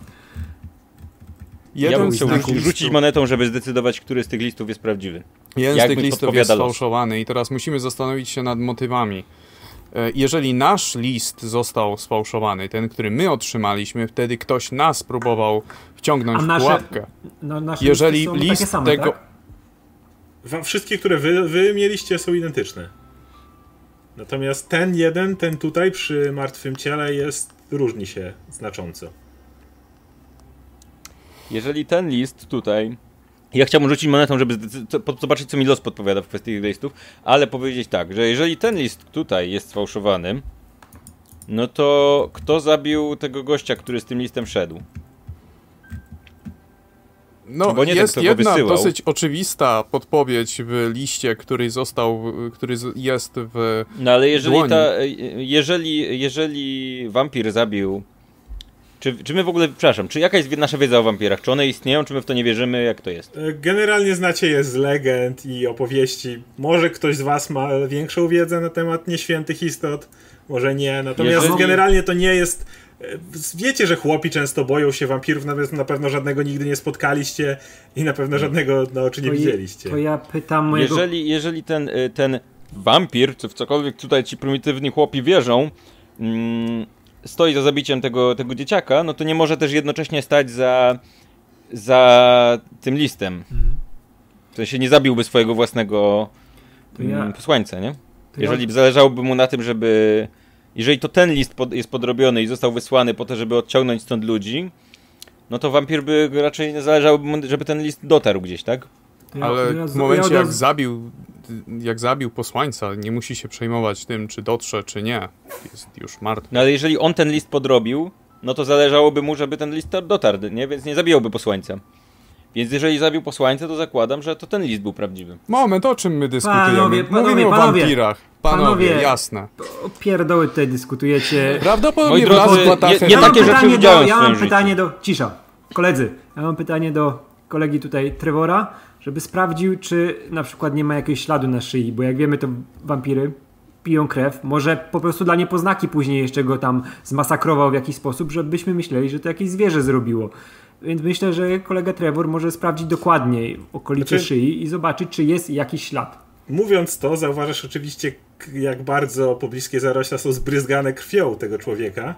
Jeden ja bym chciał rzucić monetą, żeby zdecydować, który z tych listów jest prawdziwy. Jeden Jak z tych listów jest sfałszowany i teraz musimy zastanowić się nad motywami. E, jeżeli nasz list został sfałszowany, ten, który my otrzymaliśmy, wtedy ktoś nas próbował wciągnąć nasze, w pułapkę. No, jeżeli list same, tego. Tak? Wszystkie, które wy, wy mieliście, są identyczne. Natomiast ten jeden, ten tutaj przy martwym ciele jest różni się znacząco. Jeżeli ten list tutaj ja chciałbym rzucić monetą, żeby zobaczyć, co mi los podpowiada w kwestii listów, ale powiedzieć tak, że jeżeli ten list tutaj jest sfałszowany, no to kto zabił tego gościa, który z tym listem szedł? No, Bo nie jest ten, jedna dosyć oczywista podpowiedź w liście, który został, który jest w. No ale jeżeli, ta, jeżeli, jeżeli wampir zabił czy, czy my w ogóle, przepraszam, czy jaka jest nasza wiedza o wampirach? Czy one istnieją, czy my w to nie wierzymy? Jak to jest? E, generalnie znacie je z legend i opowieści. Może ktoś z was ma większą wiedzę na temat nieświętych istot, może nie. Natomiast Jeżeli... generalnie to nie jest... E, wiecie, że chłopi często boją się wampirów, natomiast na pewno żadnego nigdy nie spotkaliście i na pewno żadnego na oczy nie to widzieliście. Je, to ja pytam mojego... Jeżeli, jeżeli ten, y, ten wampir, czy w cokolwiek tutaj ci prymitywni chłopi wierzą, mm, stoi za zabiciem tego, tego dzieciaka, no to nie może też jednocześnie stać za, za tym listem. Mhm. W sensie nie zabiłby swojego własnego ja... Mm, posłańca, nie? Jeżeli ja... zależałoby mu na tym, żeby... Jeżeli to ten list pod, jest podrobiony i został wysłany po to, żeby odciągnąć stąd ludzi, no to wampir by raczej nie zależałoby mu, żeby ten list dotarł gdzieś, tak? Ale w momencie, jak zabił jak zabił posłańca, nie musi się przejmować tym, czy dotrze, czy nie. Jest już martwy. No ale jeżeli on ten list podrobił, no to zależałoby mu, żeby ten list dotarł, nie? Więc nie zabijałby posłańca. Więc jeżeli zabił posłańca, to zakładam, że to ten list był prawdziwy. Moment, o czym my dyskutujemy? Panowie, panowie, Mówimy panowie, o wampirach. Panowie, panowie, jasne. O pierdoły tutaj dyskutujecie. Prawdopodobnie Moi drodzy, nie, nie takie rzeczy widziałem Ja mam pytanie do... Cisza. Koledzy, ja mam pytanie do kolegi tutaj Trevora żeby sprawdził, czy na przykład nie ma jakiegoś śladu na szyi, bo jak wiemy, to wampiry piją krew. Może po prostu dla niepoznaki później jeszcze go tam zmasakrował w jakiś sposób, żebyśmy myśleli, że to jakieś zwierzę zrobiło. Więc myślę, że kolega Trevor może sprawdzić dokładniej okolice znaczy, szyi i zobaczyć, czy jest jakiś ślad. Mówiąc to, zauważasz oczywiście, jak bardzo pobliskie zarośla są zbryzgane krwią tego człowieka.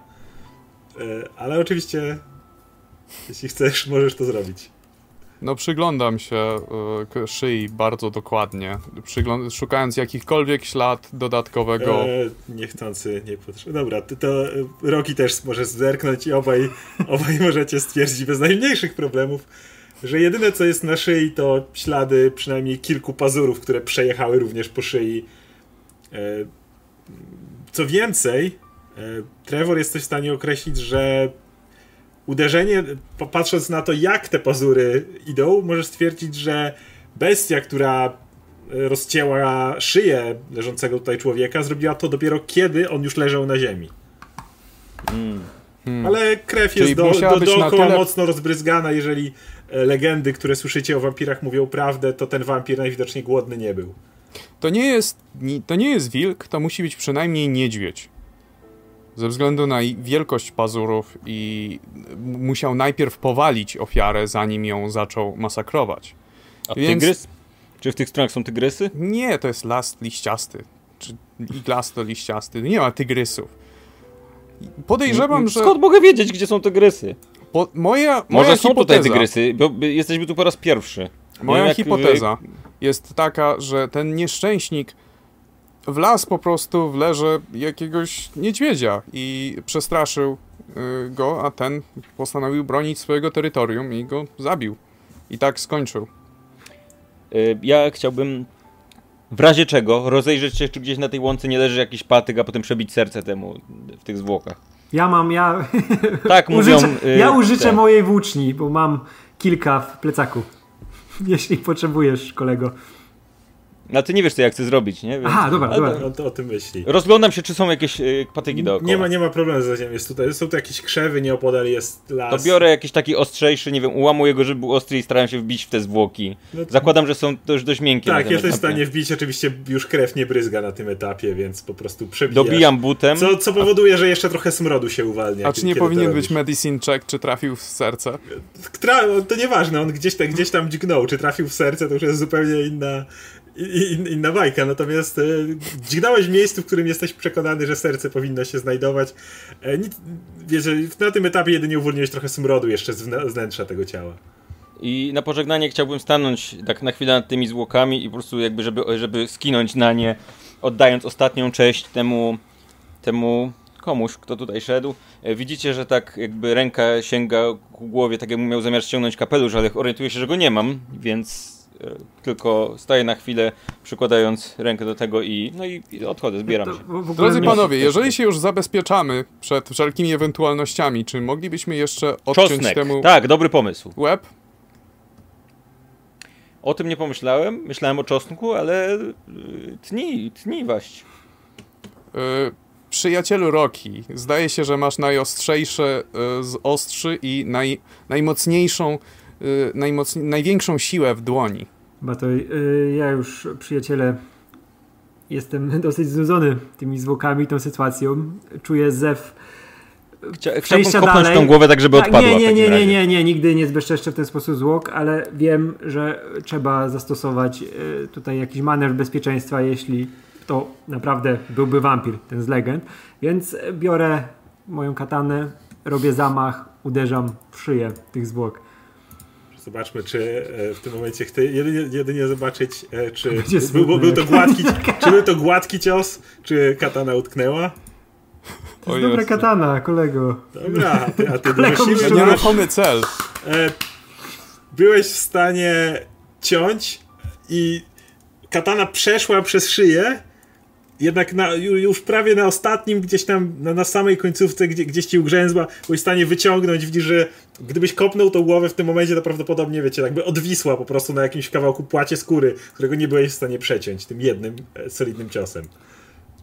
E, ale oczywiście, jeśli chcesz, możesz to zrobić. No przyglądam się y, szyi bardzo dokładnie, Przygląd szukając jakichkolwiek ślad dodatkowego. E, niechcący, nie potrzebny. Dobra, to, to e, Roki też może zerknąć i obaj, obaj możecie stwierdzić bez najmniejszych problemów, że jedyne co jest na szyi to ślady przynajmniej kilku pazurów, które przejechały również po szyi. E, co więcej, e, Trevor jesteś w stanie określić, że uderzenie, patrząc na to, jak te pazury idą, możesz stwierdzić, że bestia, która e, rozcięła szyję leżącego tutaj człowieka, zrobiła to dopiero kiedy on już leżał na ziemi. Hmm. Hmm. Ale krew jest do, do, dookoła tyle... mocno rozbryzgana. Jeżeli e, legendy, które słyszycie o wampirach mówią prawdę, to ten wampir najwidoczniej głodny nie był. To nie jest, to nie jest wilk, to musi być przynajmniej niedźwiedź ze względu na wielkość pazurów i musiał najpierw powalić ofiarę, zanim ją zaczął masakrować. A Więc... tygrys? Czy w tych stronach są tygrysy? Nie, to jest las liściasty. Czy las to liściasty. Nie ma tygrysów. Podejrzewam, że... Skąd mogę wiedzieć, gdzie są tygrysy? Po, moja, Może moja są hipoteza, tutaj tygrysy, bo jesteśmy tu po raz pierwszy. Moja hipoteza jest taka, że ten nieszczęśnik wlazł po prostu w leże jakiegoś niedźwiedzia i przestraszył y, go, a ten postanowił bronić swojego terytorium i go zabił. I tak skończył. Y, Ja chciałbym w razie czego rozejrzeć się, czy gdzieś na tej łące nie leży jakiś patyk, a potem przebić serce temu w tych zwłokach. Ja mam, ja... Tak mówią. użyczę, y, ja użyczę te. mojej włóczni, bo mam kilka w plecaku. Jeśli potrzebujesz, kolego. No ty nie wiesz, co ja chcę zrobić, nie? Więc... Aha, dobra, dobra. On to o tym myśli. Rozglądam się, czy są jakieś y, patyki dookoła. Nie ma, nie ma problemu z ziemią. Jest tutaj, są tu jakieś krzewy, nieopodal jest las. To biorę jakiś taki ostrzejszy, nie wiem, ułamuję go, żeby był ostry i staram się wbić w te zwłoki. No to- Zakładam, że są też dość miękkie. Tak, jesteś w stanie wbić, oczywiście już krew nie bryzga na tym etapie, więc po prostu przebijasz. Dobijam butem. Co, co powoduje, że jeszcze trochę smrodu się uwalnia. A czy nie powinien być medicine check, czy trafił w serce? Tra to nieważne, on gdzieś, tam- gdzieś tam dźgnął, czy trafił w serce, to już jest zupełnie inna, in, inna bajka. Natomiast e, dźgnąłeś w miejscu, w którym jesteś przekonany, że serce powinno się znajdować. E, wiesz, na tym etapie jedynie uwolniłeś trochę smrodu jeszcze z wnętrza tego ciała. I na pożegnanie chciałbym stanąć tak na chwilę nad tymi zwłokami i po prostu jakby, żeby, żeby skinąć na nie, oddając ostatnią cześć temu, temu komuś, kto tutaj szedł. E, Widzicie, że tak jakby ręka sięga ku głowie, tak jakbym miał zamiar ściągnąć kapelusz, ale orientuję się, że go nie mam, więc tylko staję na chwilę, przykładając rękę do tego i no i, i odchodzę, zbieram To się. Drodzy panowie, jeżeli się już zabezpieczamy przed wszelkimi ewentualnościami, czy moglibyśmy jeszcze odciąć Czosnek, temu tak, dobry pomysł. łeb? O tym nie pomyślałem, myślałem o czosnku, ale tnij, tnij waść. Y, przyjacielu Rocky, zdaje się, że masz najostrzejsze y, z ostrzy i naj, najmocniejszą, najmocniej, największą siłę w dłoni. Chyba to y, ja już, przyjaciele, jestem dosyć znudzony tymi zwłokami, tą sytuacją. Czuję zew Chcia, chciałbym kopnąć dalej. tą głowę tak, żeby Tak, odpadła nie, nie, nie, nie, nie, nie, nigdy nie zbezczeszczę w ten sposób zwłok, ale wiem, że trzeba zastosować y, tutaj jakiś manewr bezpieczeństwa, jeśli to naprawdę byłby wampir, ten z legend. Więc biorę moją katanę, robię zamach, uderzam w szyję tych zwłok. Zobaczmy, czy e, w tym momencie chcę jedynie, jedynie zobaczyć, e, czy był, smutno, był, był to gładki, czy był to gładki cios, czy katana utknęła. To O jest dobra Jezu. katana, kolego. Dobra, a ty, a ty Kolego. Nieruchomy cel. E, byłeś w stanie ciąć i katana przeszła przez szyję, jednak na, ju- już prawie na ostatnim, gdzieś tam na, na samej końcówce, gdzie, gdzieś ci ugrzęzła, byłeś w stanie wyciągnąć, widzisz, że gdybyś kopnął tą głowę w tym momencie, to prawdopodobnie, wiecie, jakby odwisła po prostu na jakimś kawałku płacie skóry, którego nie byłeś w stanie przeciąć tym jednym e, solidnym ciosem.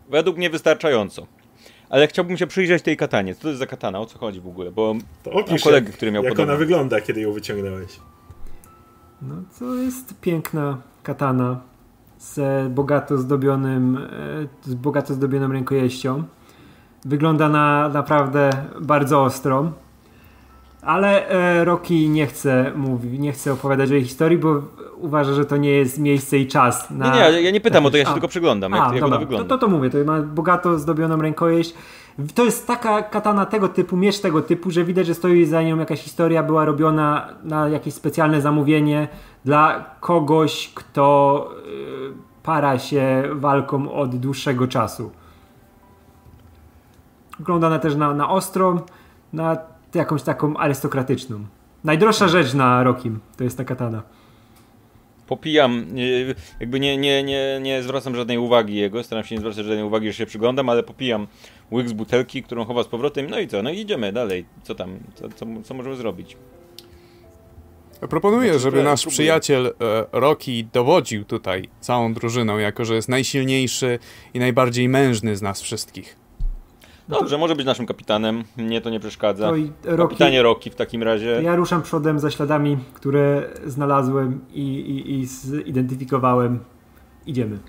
Według mnie wystarczająco. Ale chciałbym się przyjrzeć tej katanie. Co to jest za katana? O co chodzi w ogóle? Bo To opisz, kolegę, jak, który miał jak ona wygląda, kiedy ją wyciągnąłeś. No, to jest piękna katana z bogato zdobionym, e, z bogato zdobioną rękojeścią. Wygląda na naprawdę bardzo ostro. Ale e, Rocky nie chce mówi, nie chce opowiadać o jej historii, bo uważa, że to nie jest miejsce i czas. Na... Nie, nie, ja nie pytam o to, ja się A. tylko przyglądam, jak, A, jak ona to, wygląda. to to mówię, to ma bogato zdobioną rękojeść. To jest taka katana tego typu, miecz tego typu, że widać, że stoi za nią jakaś historia, była robiona na jakieś specjalne zamówienie dla kogoś, kto y, para się walką od dłuższego czasu. Wygląda też na, na ostrą, na jakąś taką arystokratyczną. Najdroższa rzecz na Rokim to jest ta katana. Popijam, y, jakby nie, nie, nie, nie zwracam żadnej uwagi jego, staram się nie zwracać żadnej uwagi, że się przyglądam, ale popijam łyk z butelki, którą chowa z powrotem. No i co? No i idziemy dalej. Co tam? Co, co, co możemy zrobić? Proponuję, Znaczy, żeby nasz próbuję. przyjaciel e, Rocky dowodził tutaj całą drużyną, jako że jest najsilniejszy i najbardziej mężny z nas wszystkich. Dobrze, może być naszym kapitanem. Mnie to nie przeszkadza. To i Rocky, Kapitanie Rocky w takim razie. Ja ruszam przodem za śladami, które znalazłem i, i, i zidentyfikowałem. Idziemy.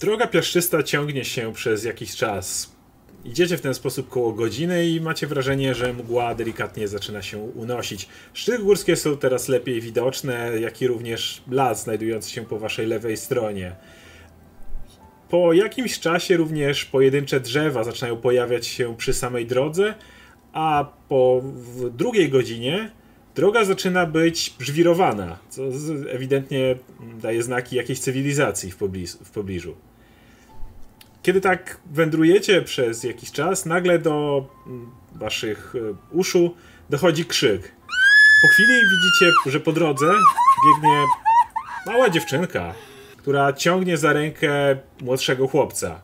Droga piaszczysta ciągnie się przez jakiś czas. Idziecie w ten sposób koło godziny i macie wrażenie, że mgła delikatnie zaczyna się unosić. Szczyty górskie są teraz lepiej widoczne, jak i również las znajdujący się po waszej lewej stronie. Po jakimś czasie również pojedyncze drzewa zaczynają pojawiać się przy samej drodze, a po drugiej godzinie droga zaczyna być żwirowana, co ewidentnie daje znaki jakiejś cywilizacji w pobliżu. W pobliżu. Kiedy tak wędrujecie przez jakiś czas, nagle do mm, waszych e, uszu dochodzi krzyk. Po chwili widzicie, że po drodze biegnie mała dziewczynka, która ciągnie za rękę młodszego chłopca.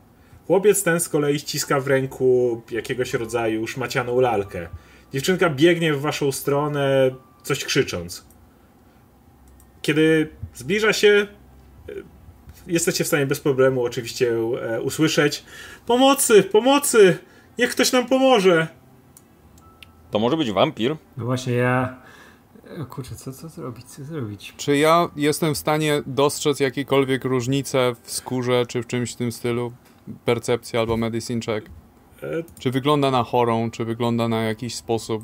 Chłopiec ten z kolei ściska w ręku jakiegoś rodzaju szmacianą lalkę. Dziewczynka biegnie w waszą stronę, coś krzycząc. Kiedy zbliża się, e, jesteście w stanie bez problemu oczywiście e, usłyszeć Pomocy, pomocy! Niech ktoś nam pomoże! To może być wampir? No właśnie, ja... O kurczę, co, co zrobić, co zrobić? Czy ja jestem w stanie dostrzec jakiekolwiek różnice w skórze, czy w czymś w tym stylu? Percepcja albo medicine check? E... Czy wygląda na chorą, czy wygląda na jakiś sposób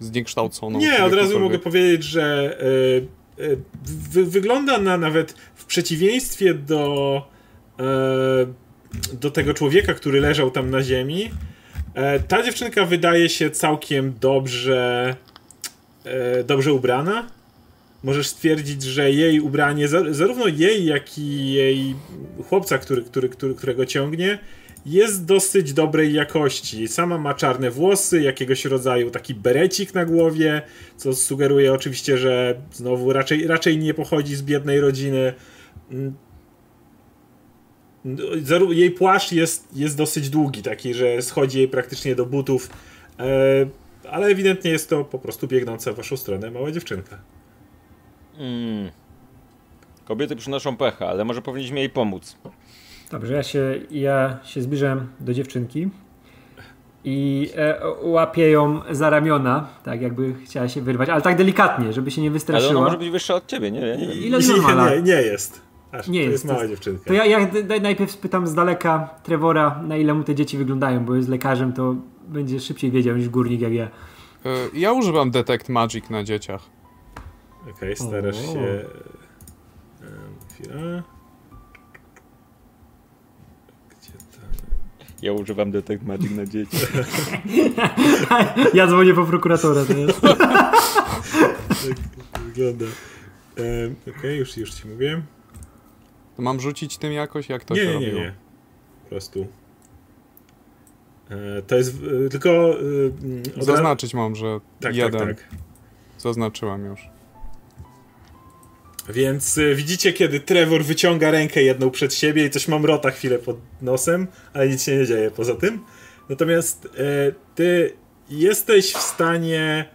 zniekształconą? Nie, od razu mogę powiedzieć, że e, wy, wygląda na nawet w przeciwieństwie do e, do tego człowieka, który leżał tam na ziemi, ta dziewczynka wydaje się całkiem dobrze dobrze ubrana. Możesz stwierdzić, że jej ubranie, zarówno jej, jak i jej chłopca, który, który, który, którego ciągnie, jest dosyć dobrej jakości. Sama ma czarne włosy, jakiegoś rodzaju taki berecik na głowie, co sugeruje oczywiście, że znowu raczej, raczej nie pochodzi z biednej rodziny. Mm, jej płaszcz jest, jest dosyć długi, taki, że schodzi jej praktycznie do butów, e, ale ewidentnie jest to po prostu biegnąca w waszą stronę mała dziewczynka. Mm. Kobiety przynoszą pecha, ale może powinniśmy jej pomóc. Dobrze, ja się, ja się zbliżam do dziewczynki i e, łapię ją za ramiona, tak jakby chciała się wyrwać, ale tak delikatnie, żeby się nie wystraszyła. Ale ona może być wyższa od ciebie, nie? nie, nie. Ile nie, nie, nie jest. Aż, nie to jest, jest mała dziewczynka. To ja, ja najpierw spytam z daleka Trevora, na ile mu te dzieci wyglądają, bo jest lekarzem, to będzie szybciej wiedział niż górnik jak ja. E, ja używam Detect Magic na dzieciach. Okej, okay, starasz o. się... Chwila. Gdzie tam? Ja używam Detect Magic na dzieci. ja dzwonię po prokuratora teraz. tak wygląda. Um, Okej, okay, już, już ci mówię. To mam rzucić tym jakoś? Jak to nie, się nie, robiło? Nie, nie, Po prostu. E, to jest e, tylko... E, Zaznaczyć mam, że tak, tak jeden. Tak, tak. Zaznaczyłem już. Więc widzicie, kiedy Trevor wyciąga rękę jedną przed siebie i coś mam rota chwilę pod nosem, ale nic się nie dzieje poza tym. Natomiast ty jesteś w stanie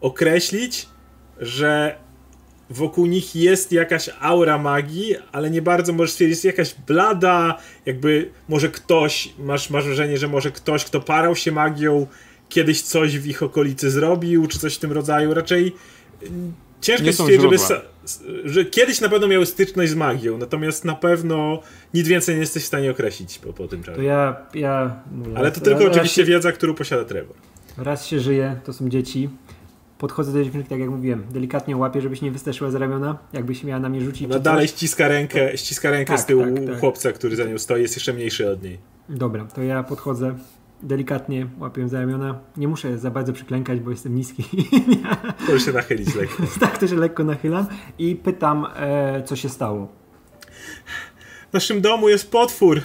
określić, że wokół nich jest jakaś aura magii, ale nie bardzo możesz stwierdzić, jakaś blada, jakby może ktoś, masz, masz wrażenie, że może ktoś, kto parał się magią, kiedyś coś w ich okolicy zrobił, czy coś w tym rodzaju. Raczej ciężko jest stwierdzić, żeby, że kiedyś na pewno miały styczność z magią, natomiast na pewno nic więcej nie jesteś w stanie określić po, po tym czasie. To ja, ja mówię, Ale to tylko oczywiście się, wiedza, którą posiada Trevor. Raz się żyje, to są dzieci, podchodzę do dziewczynki, tak jak mówiłem, delikatnie łapię, żebyś nie wystraszyła z ramiona, jakbyś miała na mnie rzucić. Ona dalej ściska rękę, ściska rękę tak, z tyłu tak, tak. chłopca, który za nią stoi, jest jeszcze mniejszy od niej. Dobra, to ja podchodzę, delikatnie łapię za ramiona. Nie muszę za bardzo przyklękać, bo jestem niski. Możesz się nachylić lekko. tak, to się lekko nachylam i pytam, e, co się stało. W naszym domu jest potwór.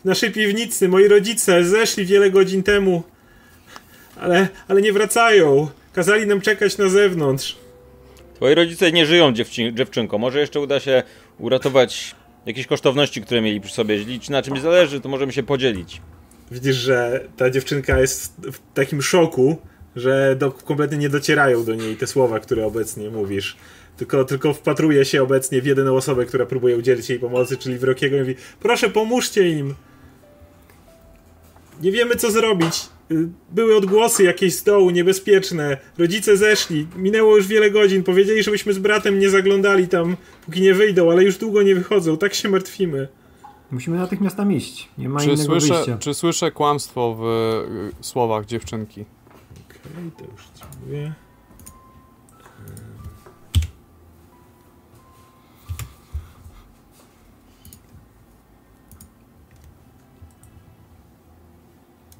W naszej piwnicy moi rodzice zeszli wiele godzin temu, ale, ale nie wracają. Kazali nam czekać na zewnątrz. Twoi rodzice nie żyją, dziewczyn dziewczynko. Może jeszcze uda się uratować jakieś kosztowności, które mieli przy sobie. Jeśli na czymś zależy, to możemy się podzielić. Widzisz, że ta dziewczynka jest w takim szoku, że do, kompletnie nie docierają do niej te słowa, które obecnie mówisz. Tylko, tylko wpatruje się obecnie w jedyną osobę, która próbuje udzielić jej pomocy, czyli w Rokiego i mówi proszę pomóżcie im. Nie wiemy co zrobić. Y, były odgłosy jakieś z dołu, niebezpieczne. Rodzice zeszli. Minęło już wiele godzin. Powiedzieli, żebyśmy z bratem nie zaglądali tam, póki nie wyjdą, ale już długo nie wychodzą. Tak się martwimy. Musimy natychmiast tam iść. Nie ma czy innego słyszę, wyjścia. Czy słyszę kłamstwo w y, słowach dziewczynki? Okej, okay, to już ci mówię.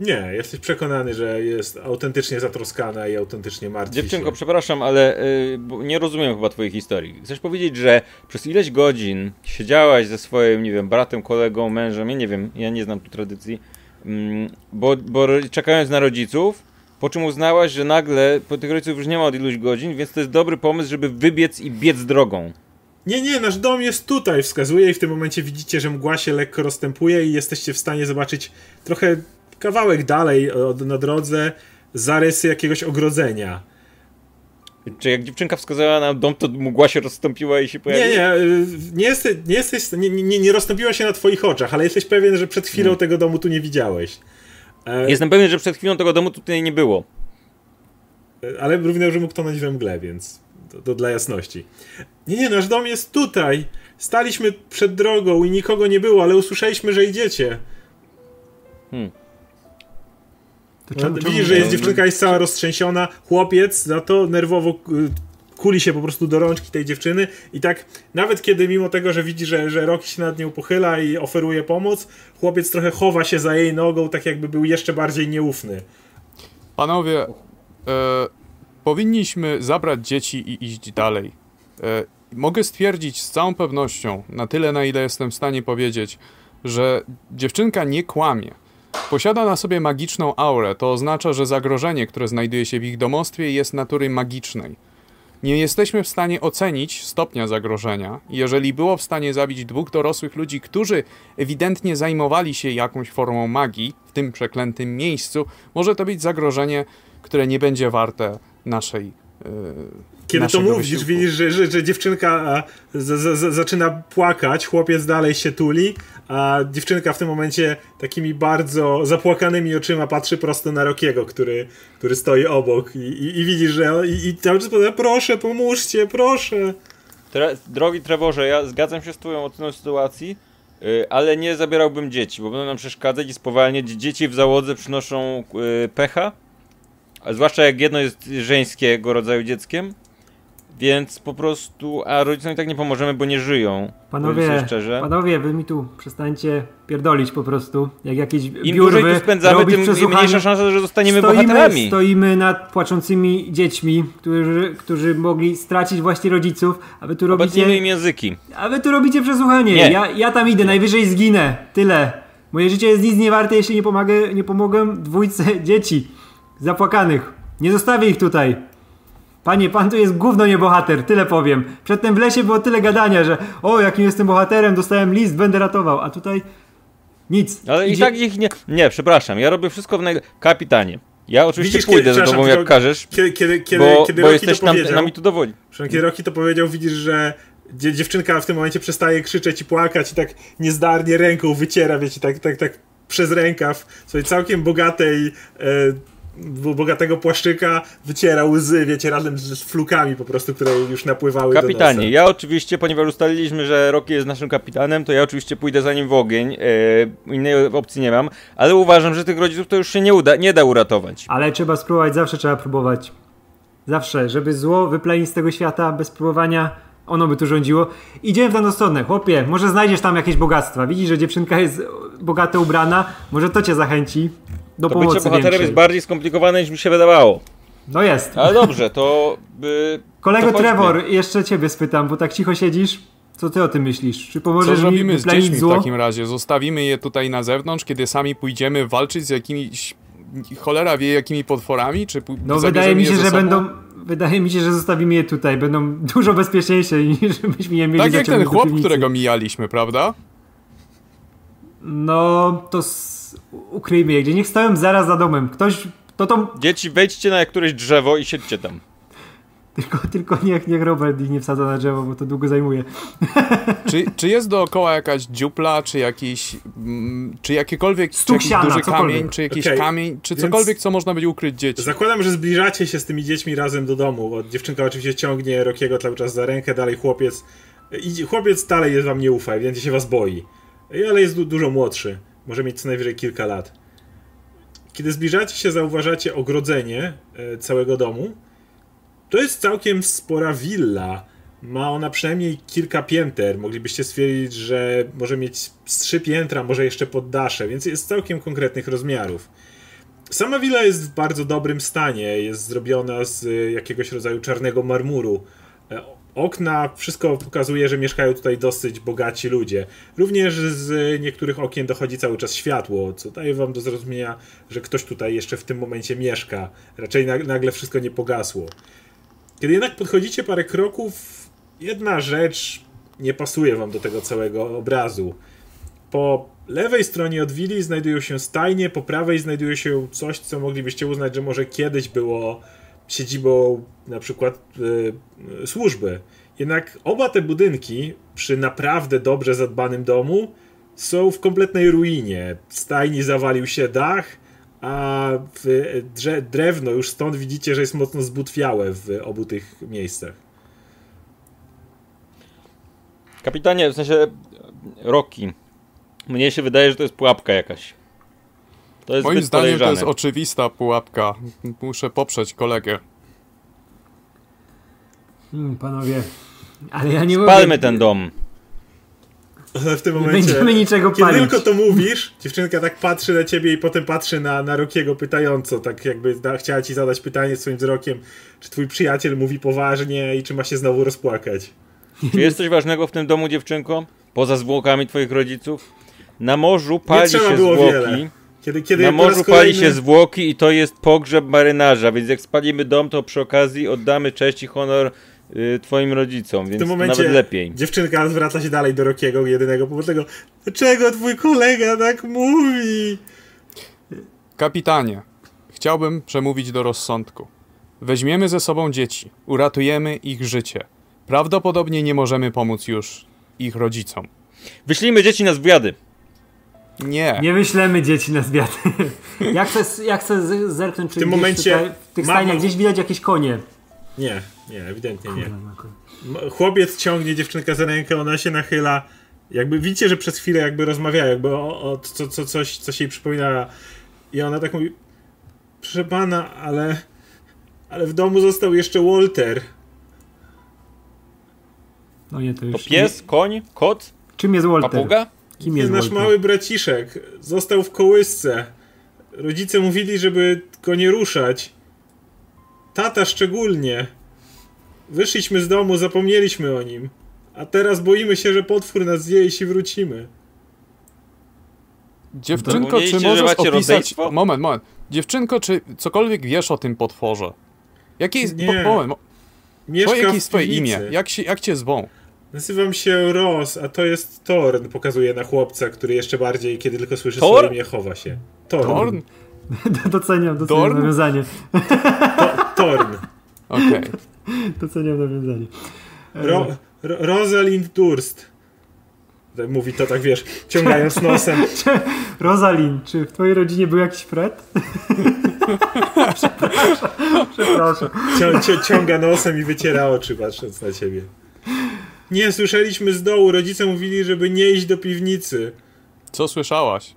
Nie, jesteś przekonany, że jest autentycznie zatroskana i autentycznie martwi Dziewczynko, się. przepraszam, ale y, nie rozumiem chyba twojej historii. Chcesz powiedzieć, że przez ileś godzin siedziałaś ze swoim, nie wiem, bratem, kolegą, mężem, ja nie wiem, ja nie znam tu tradycji, mm, bo, bo czekając na rodziców, po czym uznałaś, że nagle po tych rodziców już nie ma od iluś godzin, więc to jest dobry pomysł, żeby wybiec i biec drogą. Nie, nie, nasz dom jest tutaj, wskazuje i w tym momencie widzicie, że mgła się lekko rozstępuje i jesteście w stanie zobaczyć trochę kawałek dalej od, na drodze zarysy jakiegoś ogrodzenia. Czy jak dziewczynka wskazała na dom, to mgła się rozstąpiła i się pojawiła? Nie, nie, nie, jesteś, nie, jesteś, nie, nie, nie rozstąpiła się na twoich oczach, ale jesteś pewien, że przed chwilą tego domu tu nie widziałeś. E, Jestem pewien, że przed chwilą tego domu tutaj nie było. ale również mógł tonąć we mgle, więc to, to dla jasności. Nie, nie, nasz dom jest tutaj. Staliśmy przed drogą i nikogo nie było, ale usłyszeliśmy, że idziecie. To No, czemu- czemu- widzisz, że jest dziewczynka jest cała roztrzęsiona, chłopiec za to nerwowo kuli się po prostu do rączki tej dziewczyny i tak nawet kiedy mimo tego, że widzi, że, że Rocky się nad nią pochyla i oferuje pomoc, chłopiec trochę chowa się za jej nogą, tak jakby był jeszcze bardziej nieufny. Panowie, e, powinniśmy zabrać dzieci i iść dalej. E, mogę stwierdzić z całą pewnością, na tyle na ile jestem w stanie powiedzieć, że dziewczynka nie kłamie. Posiada na sobie magiczną aurę, to oznacza, że zagrożenie, które znajduje się w ich domostwie, jest natury magicznej. Nie jesteśmy w stanie ocenić stopnia zagrożenia. Jeżeli było w stanie zabić dwóch dorosłych ludzi, którzy ewidentnie zajmowali się jakąś formą magii w tym przeklętym miejscu, może to być zagrożenie, które nie będzie warte naszej. Yy, Kiedy to mówisz, wysiłku. widzisz, że, że, że dziewczynka z, z, z, zaczyna płakać, chłopiec dalej się tuli, a dziewczynka w tym momencie takimi bardzo zapłakanymi oczyma patrzy prosto na Rokiego, który, który stoi obok i, i, i widzisz, że i, i cały czas powiada, proszę, pomóżcie, proszę. Tre drogi Trevorze, ja zgadzam się z twoją oceną sytuacji, yy, ale nie zabierałbym dzieci, bo będą nam przeszkadzać i spowalniać. Dzieci w załodze przynoszą yy, pecha, a zwłaszcza jak jedno jest żeńskiego rodzaju dzieckiem, więc po prostu, a rodzicom i tak nie pomożemy, bo nie żyją. Panowie, szczerze. panowie, wy mi tu przestańcie pierdolić po prostu, jak jakieś Im biurwy dłużej tu spędzamy, tym mniejsza szansa, że zostaniemy stoimy, bohaterami. Stoimy nad płaczącymi dziećmi, którzy, którzy mogli stracić właśnie rodziców, a wy tu robicie, Obecnijmy im języki. a wy tu robicie przesłuchanie. Nie. Ja, ja tam idę, najwyżej zginę. Tyle. Moje życie jest nic nie warte, jeśli nie pomogę, nie pomogę dwójce dzieci zapłakanych. Nie zostawię ich tutaj. Panie, pan tu jest gówno nie bohater, tyle powiem. Przedtem w lesie było tyle gadania, że o, jakim jestem bohaterem, dostałem list, będę ratował, a tutaj nic. Ale i Idzie- tak ich nie... Nie, przepraszam, ja robię wszystko w naj... Kapitanie, ja oczywiście Widzisz, pójdę kiedy- za tobą jak tylko- każesz, Kiedy, kiedy, kiedy, bo, kiedy bo Rocky jesteś to nam, powiedział, nami tu dowodzi. Przynajmniej kiedy Rocky to powiedział, widzisz, że dzie- dziewczynka w tym momencie przestaje krzyczeć i płakać i tak niezdarnie ręką wyciera, wiecie, tak, tak, tak przez rękaw swojej całkiem bogatej, e, bo- bogatego płaszczyka wyciera łzy, wiecie, razem z, flukami po prostu, które już napływały do Kapitanie, nosa. ja oczywiście, ponieważ ustaliliśmy, że Rocky jest naszym kapitanem, to ja oczywiście pójdę za nim w ogień, e, innej opcji nie mam, ale uważam, że tych rodziców to już się nie uda, nie da uratować. Ale trzeba spróbować, zawsze trzeba próbować. Zawsze, żeby zło wyplenić z tego świata bez próbowania, ono by tu rządziło. Idziemy w daną stronę, chłopie, może znajdziesz tam jakieś bogactwa. Widzisz, że dziewczynka jest bogato ubrana, może to cię zachęci do To pomocy bycie bohaterem większej. jest bardziej skomplikowane niż mi się wydawało. No jest. Ale dobrze, to... By, Kolego to. Trevor, jeszcze ciebie spytam, bo tak cicho siedzisz. Co ty o tym myślisz? Czy Co pomożesz mi zrobimy z dziećmi w zło? takim razie? Zostawimy je tutaj na zewnątrz, kiedy sami pójdziemy walczyć z jakimiś. Cholera wie jakimi potworami? Czy No wydaje mi się, że sobą? będą... Wydaje mi się, że zostawimy je tutaj. Będą dużo bezpieczniejsze niż żebyśmy je mieli Tak jak ten chłop, którego mijaliśmy, prawda? No, to ukryjmy je gdzie. Niech stoją zaraz za domem. Ktoś, to to Dzieci, wejdźcie na któreś drzewo i siedźcie tam. tylko, tylko niech, niech Robert ich nie wsadza na drzewo, bo to długo zajmuje. Czy, czy jest dookoła jakaś dziupla, czy jakiś. Mm, czy jakiekolwiek. Czy Stuk jakiś siana, duży cokolwiek. kamień, czy jakiś Okej, kamień, czy więc- cokolwiek, co można będzie ukryć dzieci. Zakładam, że zbliżacie się z tymi dziećmi razem do domu, bo dziewczynka oczywiście ciągnie Rokiego cały czas za rękę, dalej chłopiec. I chłopiec dalej jest wam nie ufa, ewidentnie się was boi. Ale jest du dużo młodszy. Może mieć co najwyżej kilka lat. Kiedy zbliżacie się, zauważacie ogrodzenie e, całego domu. To jest całkiem spora willa. Ma ona przynajmniej kilka pięter. Moglibyście stwierdzić, że może mieć trzy piętra, może jeszcze poddasze, więc jest całkiem konkretnych rozmiarów. Sama willa jest w bardzo dobrym stanie. Jest zrobiona z y, jakiegoś rodzaju czarnego marmuru. Okna, wszystko pokazuje, że mieszkają tutaj dosyć bogaci ludzie. Również z niektórych okien dochodzi cały czas światło, co daje wam do zrozumienia, że ktoś tutaj jeszcze w tym momencie mieszka. Raczej nag- nagle wszystko nie pogasło. Kiedy jednak podchodzicie parę kroków, jedna rzecz nie pasuje wam do tego całego obrazu. Po lewej stronie od willi znajdują się stajnie, po prawej znajduje się coś, co moglibyście uznać, że może kiedyś było siedzibą na przykład y, służby. Jednak oba te budynki, przy naprawdę dobrze zadbanym domu, są w kompletnej ruinie. Stajni zawalił się dach, a drze- drewno już stąd widzicie, że jest mocno zbutwiałe w obu tych miejscach. Kapitanie, w sensie Rocky. Mnie się wydaje, że to jest pułapka jakaś. To jest Moim zdaniem to podejrzane. jest oczywista pułapka. Muszę poprzeć kolegę. Hmm, panowie, ale ja nie Palmy mogę... ten dom. Ale w tym Nie momencie, będziemy niczego kiedy palić. tylko to mówisz, dziewczynka tak patrzy na ciebie i potem patrzy na, na Rokiego pytająco, tak jakby da, chciała ci zadać pytanie swoim wzrokiem, czy twój przyjaciel mówi poważnie i czy ma się znowu rozpłakać. Czy jest coś ważnego w tym domu, dziewczynko? Poza zwłokami twoich rodziców? Na morzu pali się zwłoki. wiele. Kiedy, kiedy Na morzu raz pali kolejny... się zwłoki i to jest pogrzeb marynarza, więc jak spalimy dom, to przy okazji oddamy cześć i honor y, twoim rodzicom, więc W tym momencie nawet lepiej. dziewczynka zwraca się dalej do Rokiego, jedynego powodnego. Dlaczego twój kolega tak mówi? Kapitanie, chciałbym przemówić do rozsądku. Weźmiemy ze sobą dzieci, uratujemy ich życie. Prawdopodobnie nie możemy pomóc już ich rodzicom. Wyślijmy dzieci na zwiady. Nie. Nie wyślemy dzieci na zwiat. ja chcę, ja chcę zerknąć, czy W tym gdzieś momencie tutaj, w tych stajniach gdzieś widać jakieś konie. Nie, nie, ewidentnie nie. M- Chłopiec ciągnie dziewczynkę za rękę, ona się nachyla. Jakby widzicie, że przez chwilę jakby rozmawia, jakby o, o co, co, coś, coś jej przypomina. I ona tak mówi, proszę pana, ale, ale w domu został jeszcze Walter. No nie, to To już... pies, koń, kot, Czym jest Walter? papuga? Kim jest nasz Walter? mały braciszek. Został w kołysce. Rodzice mówili, żeby go nie ruszać. Tata szczególnie. Wyszliśmy z domu, zapomnieliśmy o nim. A teraz boimy się, że potwór nas zje, jeśli wrócimy. Dziewczynko, czy możesz opisać... rodzeństwo? Moment, moment. Dziewczynko, czy cokolwiek wiesz o tym potworze? Jakie jest... Nie. Po, moment, mo- Mieszka twoje, jakie jest twoje imię? Jak, się, jak cię zwą? Nazywam się Ross, a to jest Torn. Pokazuje na chłopca, który jeszcze bardziej, kiedy tylko słyszy Thor? swoje imię, chowa się. Torn. Torn? doceniam, doceniam Dorn? nawiązanie. Torn. Okej. Doceniam nawiązanie. Ro, Ro, Rosalind Durst. Mówi to tak, wiesz, ciągając nosem. Rosalind, czy w twojej rodzinie był jakiś Fred? Przepraszam. Przepraszam. Cią, cią, ciąga nosem i wyciera oczy, patrząc na ciebie. Nie, słyszeliśmy z dołu. Rodzice mówili, żeby nie iść do piwnicy. Co słyszałaś?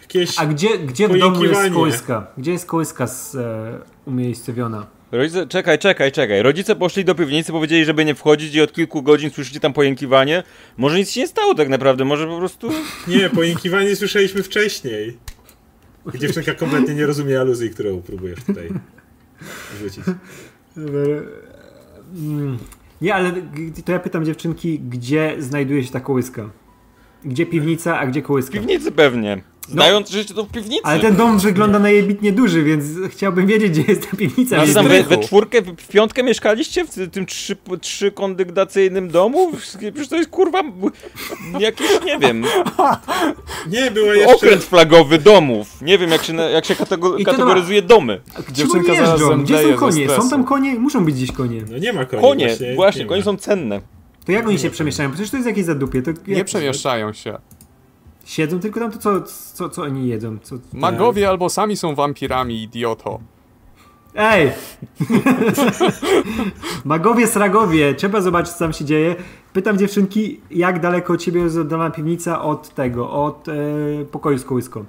Jakieś... A gdzie, gdzie w domu jest kołyska? Gdzie jest kołyska z, e, umiejscowiona? Rodzice, czekaj, czekaj, czekaj. Rodzice poszli do piwnicy, powiedzieli, żeby nie wchodzić i od kilku godzin słyszycie tam pojękiwanie. Może nic się nie stało tak naprawdę, może po prostu... Nie, pojękiwanie słyszeliśmy wcześniej. Dziewczynka kompletnie nie rozumie aluzji, którą próbujesz tutaj rzucić. Mm, Nie, ale to ja pytam dziewczynki, gdzie znajduje się ta kołyska? Gdzie piwnica, a gdzie W kołyska? piwnicy pewnie. Znając życie, to w piwnicy. Ale ten dom wygląda na jebitnie duży, więc chciałbym wiedzieć, gdzie jest ta piwnica. Tam we, we czwórkę, w piątkę mieszkaliście w tym trzy, trzykondygnacyjnym domu? Przecież to jest kurwa jakiś, nie wiem, Nie, była jeszcze... okręt flagowy domów. Nie wiem jak się, jak się katego, I to kategoryzuje domy. Gdzie Dziewczynka jeżdżą? Gdzie są konie? Są tam konie? Muszą być gdzieś konie. No nie ma koni. Konie, właśnie. właśnie, nie konie ma. są cenne. To jak oni się przemieszczają? Przecież to jest jakieś zadupie. To Nie jak- przemieszczają się. Siedzą tylko tam, to co, co, co oni jedzą? Co... Magowie albo sami są wampirami, idioto. Ej! Magowie, sragowie, trzeba zobaczyć, co tam się dzieje. Pytam dziewczynki, jak daleko od ciebie jest oddalona piwnica od tego, od e, pokoju z kołyską.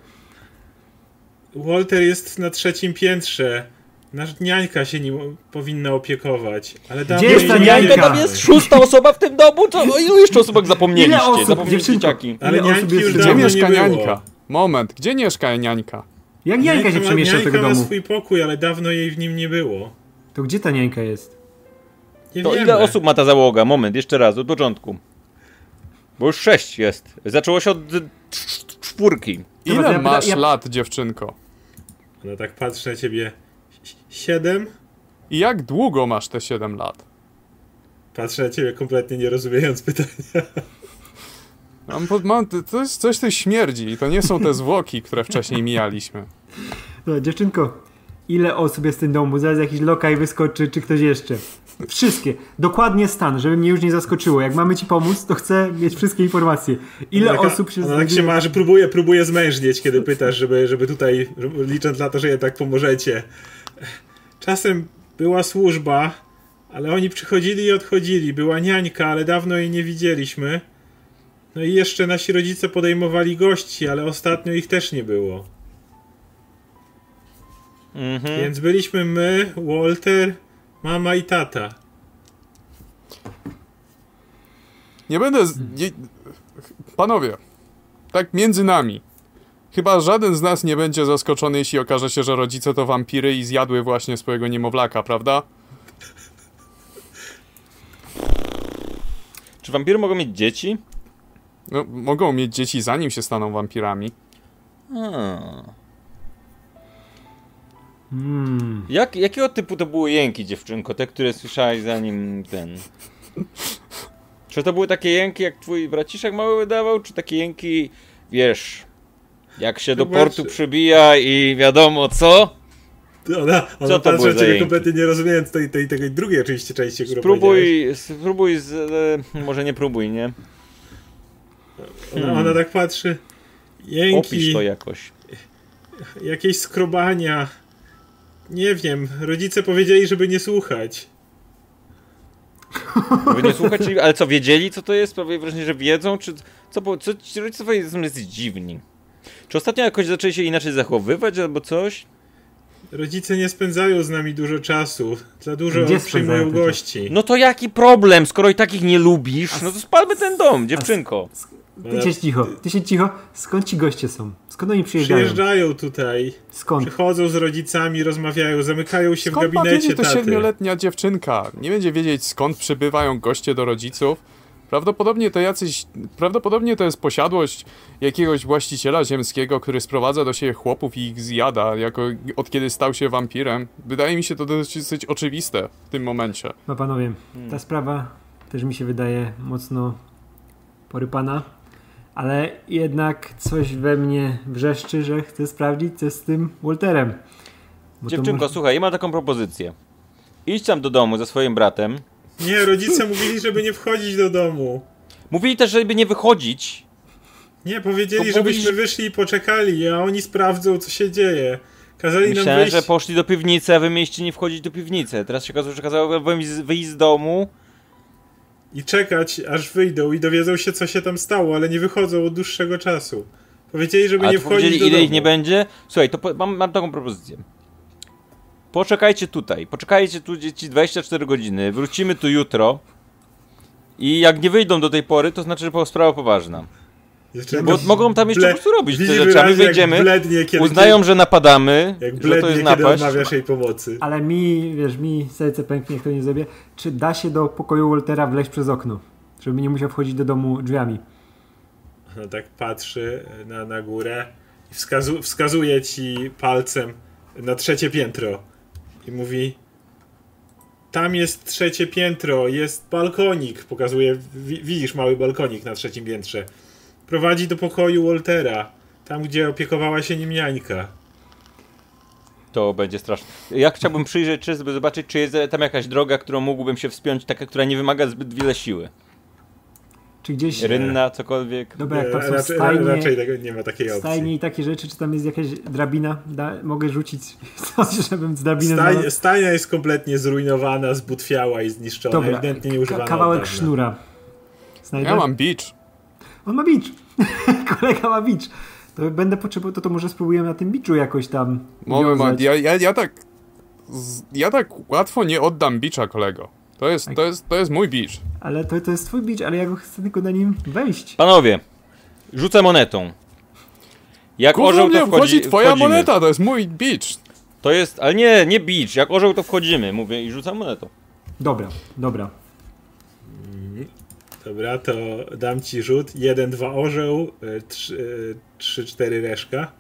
Walter jest na trzecim piętrze. Nasz niańka się nim powinna opiekować. Ale dawno jest ta niańka? Tam jest szósta osoba w tym domu? To o ilu jeszcze osobach Ile zapomnieliście? osób, Zapomnieliście dzieciaki. Ale Ile osób niańki jest już Gdzie mieszka niańka? Moment, gdzie mieszka niańka? Jak Jańka się ma- przemieszcza do tego ma domu? swój pokój, ale dawno jej w nim nie było. To gdzie ta Jańka jest? Nie To wiemy. ile osób ma ta załoga? Moment, jeszcze raz, od początku. Bo już sześć jest. Zaczęło się od cz- czwórki. Ile masz ja- lat, dziewczynko? Ona tak patrzy na ciebie. Si- Siedem? I jak długo masz te 7 lat? Patrzę na ciebie kompletnie nie rozumiejąc pytania. Mam, pod- mam, to jest coś tu śmierdzi i to nie są te zwłoki, które wcześniej mijaliśmy. No, dziewczynko, ile osób jest w tym domu? Zaraz jakiś lokaj wyskoczy, czy ktoś jeszcze. Wszystkie. Dokładnie stan, żeby mnie już nie zaskoczyło. Jak mamy ci pomóc, to chcę mieć wszystkie informacje. Ile taka- osób się Ona tak się znajduje- ma, że próbuje, próbuje zmężnieć, kiedy pytasz, żeby, żeby tutaj, licząc na to, że jednak pomożecie. Czasem była służba, ale oni przychodzili i odchodzili. Była niańka, ale dawno jej nie widzieliśmy. No i jeszcze nasi rodzice podejmowali gości, ale ostatnio ich też nie było. Mhm. Więc byliśmy my, Walter, mama i tata. Nie będę. Z... Nie... Panowie, tak między nami. Chyba żaden z nas nie będzie zaskoczony, jeśli okaże się, że rodzice to wampiry i zjadły właśnie swojego niemowlaka, prawda? Czy wampiry mogą mieć dzieci? No, mogą mieć dzieci zanim się staną wampirami. Hmm. Jak, jakiego typu to były jęki, dziewczynko? Te, które słyszałeś zanim ten... Czy to były takie jęki, jak twój braciszek mały wydawał, czy takie jęki, wiesz, jak się do portu przybija i wiadomo co? Ona, ona to były na za ciebie kompletnie nie rozumiejąc tej, tej, tej drugiej oczywiście części, którą. Spróbuj, spróbuj z... E, może nie próbuj, nie? Ona, ona tak patrzy. Jęki, Opisz to jakoś. jakieś skrobania. Nie wiem, rodzice powiedzieli, żeby nie słuchać. Wy nie słuchacie, ale co, wiedzieli co to jest? Sprawię wrażenie, że wiedzą, czy co, było- co ci rodzice są dziwni? Czy ostatnio jakoś zaczęli się inaczej zachowywać albo coś? Rodzice nie spędzają z nami dużo czasu. Za dużo Gdzie przyjmują gości. No to jaki problem, skoro i takich nie lubisz, no to spalmy ten dom, dziewczynko. Ty się cicho, ty się cicho. Skąd ci goście są? Skąd oni przyjeżdżają? Przyjeżdżają tutaj, Skąd? przychodzą z rodzicami, rozmawiają, zamykają się Skąd w gabinecie wiedzieć to siedmioletnia dziewczynka? Nie będzie wiedzieć skąd przybywają goście do rodziców. Prawdopodobnie to jacyś. Prawdopodobnie to jest posiadłość jakiegoś właściciela ziemskiego, który sprowadza do siebie chłopów i ich zjada, jako od kiedy stał się wampirem. Wydaje mi się to dosyć oczywiste w tym momencie. No panowie, ta sprawa też mi się wydaje mocno porypana, ale jednak coś we mnie wrzeszczy, że chcę sprawdzić, co z tym Walterem. Bo Dziewczynko, może- słuchaj, ja mam taką propozycję. Idź tam do domu ze swoim bratem. Nie, rodzice mówili, żeby nie wchodzić do domu. Mówili też, żeby nie wychodzić. Nie, powiedzieli, To żebyśmy mówisz- wyszli i poczekali, a oni sprawdzą, co się dzieje. Kazali nam Myślałem, wyjść. że poszli do piwnicy, a wy mieliście nie wchodzić do piwnicy. Teraz się okazuje, że kazało wyjść z domu. i czekać, aż wyjdą i dowiedzą się, co się tam stało, ale nie wychodzą od dłuższego czasu. Powiedzieli, żeby A nie wchodzić do ile domu. ich nie będzie? Słuchaj, to mam, mam taką propozycję. Poczekajcie tutaj. Poczekajcie tu dzieci 24 godziny. Wrócimy tu jutro. I jak nie wyjdą do tej pory, to znaczy, że sprawa poważna. Bo mogą tam jeszcze po prostu robić te rzeczy, a my wyjdziemy, blednie, kiedy Uznają, że napadamy, jak że to blednie, jest napaść. odmawiasz jej pomocy. Ale mi, wiesz, mi serce pęknie, jak to nie zrobię. Czy da się do pokoju Waltera wleźć przez okno? Żeby nie musiał wchodzić do domu drzwiami. No tak patrzy na, na górę i wskazu, wskazuje ci palcem na trzecie piętro. I mówi: Tam jest trzecie piętro, jest balkonik. Pokazuje, wi, widzisz mały balkonik na trzecim piętrze. Prowadzi do pokoju Waltera, tam gdzie opiekowała się nim niańka. To będzie straszne. Ja chciałbym przyjrzeć, czy, zobaczyć, czy jest tam jakaś droga, którą mógłbym się wspiąć, taka, która nie wymaga zbyt wiele siły. Czy gdzieś... Rynna, cokolwiek. Dobra, jak tam są raczej, stajnie, raczej tego, nie ma takiej opcji. stajnie i takie rzeczy, czy tam jest jakaś drabina? Da, mogę rzucić coś, żebym z drabiny Staj, stajnia jest kompletnie zrujnowana, zbutwiała i zniszczona, Dobra, ewidentnie nie ka- używana kawałek sznura. Znajdę? Ja mam beach. On ma bicz. Kolega ma bicz. To będę potrzebował, to, to może spróbujemy na tym biczu jakoś tam Moment, ja, ja, ja tak. z- Ja tak łatwo nie oddam bicza, kolego. To jest, to jest, to jest mój beach. Ale to, to jest twój bicz, ale ja go chcę tylko na nim wejść. Panowie, rzucę monetą. Jak Gówno orzeł mnie to wchodzi wchodzi, twoja wchodzimy. moneta, to jest mój beach. To jest, ale nie, nie bicz. Jak orzeł to wchodzimy, mówię i rzucam monetą. Dobra, dobra. Dobra, to dam ci rzut. 1, 2 orzeł, 3, 4 reszka.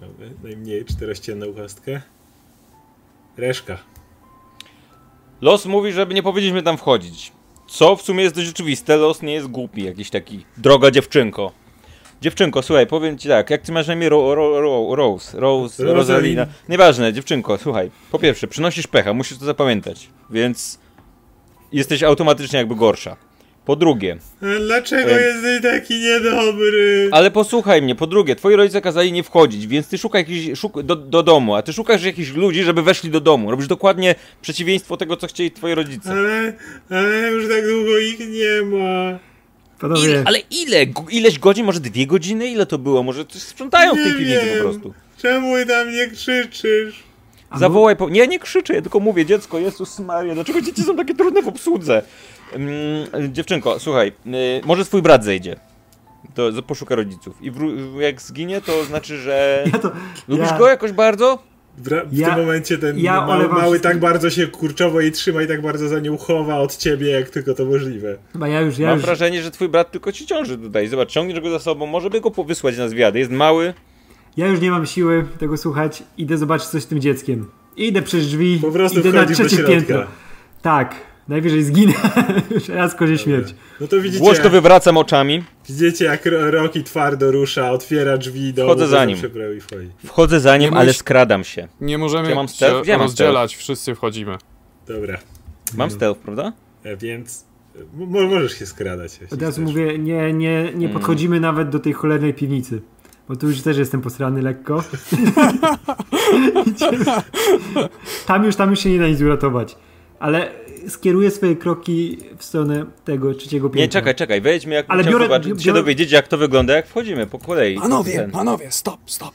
Dobra, najmniej czterościenną kostkę. Reszka. Los mówi, żeby nie powinniśmy tam wchodzić. Co w sumie jest dość rzeczywiste, los nie jest głupi, jakiś taki droga dziewczynko. Dziewczynko, słuchaj, powiem ci tak, jak ty masz na imię Ro, Ro, Ro, Rose, Rose, Rosalina. Rosalina. Nieważne, dziewczynko, słuchaj, po pierwsze, przynosisz pecha, musisz to zapamiętać, więc jesteś automatycznie jakby gorsza. Po drugie, dlaczego Em. jesteś taki niedobry? ale posłuchaj mnie, po drugie, twoi rodzice kazali nie wchodzić, więc ty szukaj jakiś, szuk do, do domu, a ty szukasz jakichś ludzi, żeby weszli do domu. Robisz dokładnie przeciwieństwo tego, co chcieli twoi rodzice. Ale, ale już tak długo ich nie ma. Ile, ale ile? Ileś godzin? Może dwie godziny? Ile to było? Może coś sprzątają w tej Nie piwnicy po prostu. Czemu tam nie krzyczysz? Zawołaj po... Nie, nie krzyczę, ja tylko mówię, dziecko, Jezus Maria, dlaczego dzieci są takie trudne w obsłudze? Mm, dziewczynko, słuchaj, y, może twój brat zejdzie. To poszuka rodziców. I wró- jak zginie, to znaczy, że... ja to... Lubisz ja, go jakoś bardzo? Bra- w Ja- tym momencie ten ja mały, mały tak bardzo się kurczowo jej trzyma i tak bardzo za nią chowa od ciebie, jak tylko to możliwe. Chyba ja już, ja Mam już... wrażenie, że twój brat tylko ci ciąży tutaj. Zobacz, ciągniesz go za sobą, może by go powysłać na zwiady. Jest mały. Ja już nie mam siły tego słuchać. Idę zobaczyć coś z tym dzieckiem. Idę przez drzwi. Po prostu idę na trzecie piętro. Tak. Najwyżej zginę. Raz kozie śmierć. No to widzicie, to wywracam oczami. widzicie jak Ro- Rocky twardo rusza, otwiera drzwi do Wchodzę za nim. Wchodzę za nim, ale skradam się. Nie możemy Gdzie mam stealth? się Gdzie mam rozdzielać, wszyscy wchodzimy. Dobra, Mam stealth, prawda? e, więc e, możesz się skradać. Od razu mówię, nie, nie, Mm. nie podchodzimy nawet do tej cholernej piwnicy. Bo tu już też jestem posrany lekko. tam już, tam już się nie da nic uratować. Ale skieruję swoje kroki w stronę tego trzeciego piętra. Nie, czekaj, czekaj, wejdźmy jak Ale Ale biorę- zobaczyć, się biorę- dowiedzieć jak to wygląda, jak wchodzimy po kolei. Panowie, Ten. panowie, stop, stop.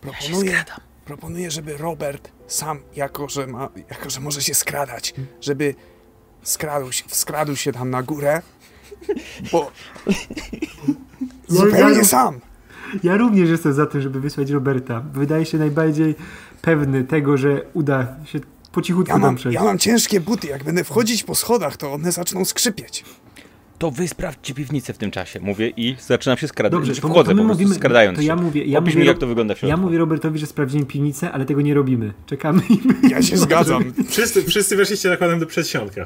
Proponuję, proponuję, żeby Robert sam, jako że, ma, jako że może się skradać, żeby skradł się, skradł się tam na górę, bo zupełnie ja- sam. Ja również jestem za tym, żeby wysłać Roberta. Wydaje się najbardziej pewny tego, że uda się po cichutku Ja tam mam, przejść. ja mam ciężkie buty, jak będę wchodzić po schodach, to one zaczną skrzypieć. To wy sprawdźcie piwnicę w tym czasie, mówię i zaczynam się skradać. Dobrze, Znaczy, to, wchodzę to my po prostu mówimy, skradając to ja się. mówię, ja Opisz mówię, mi jak to wygląda w środku. ja mówię Robertowi, że sprawdzimy piwnicę, ale tego nie robimy. Czekamy i Ja się zgadzam. Wszyscy, wszyscy weszliście nakładem do przedsionka.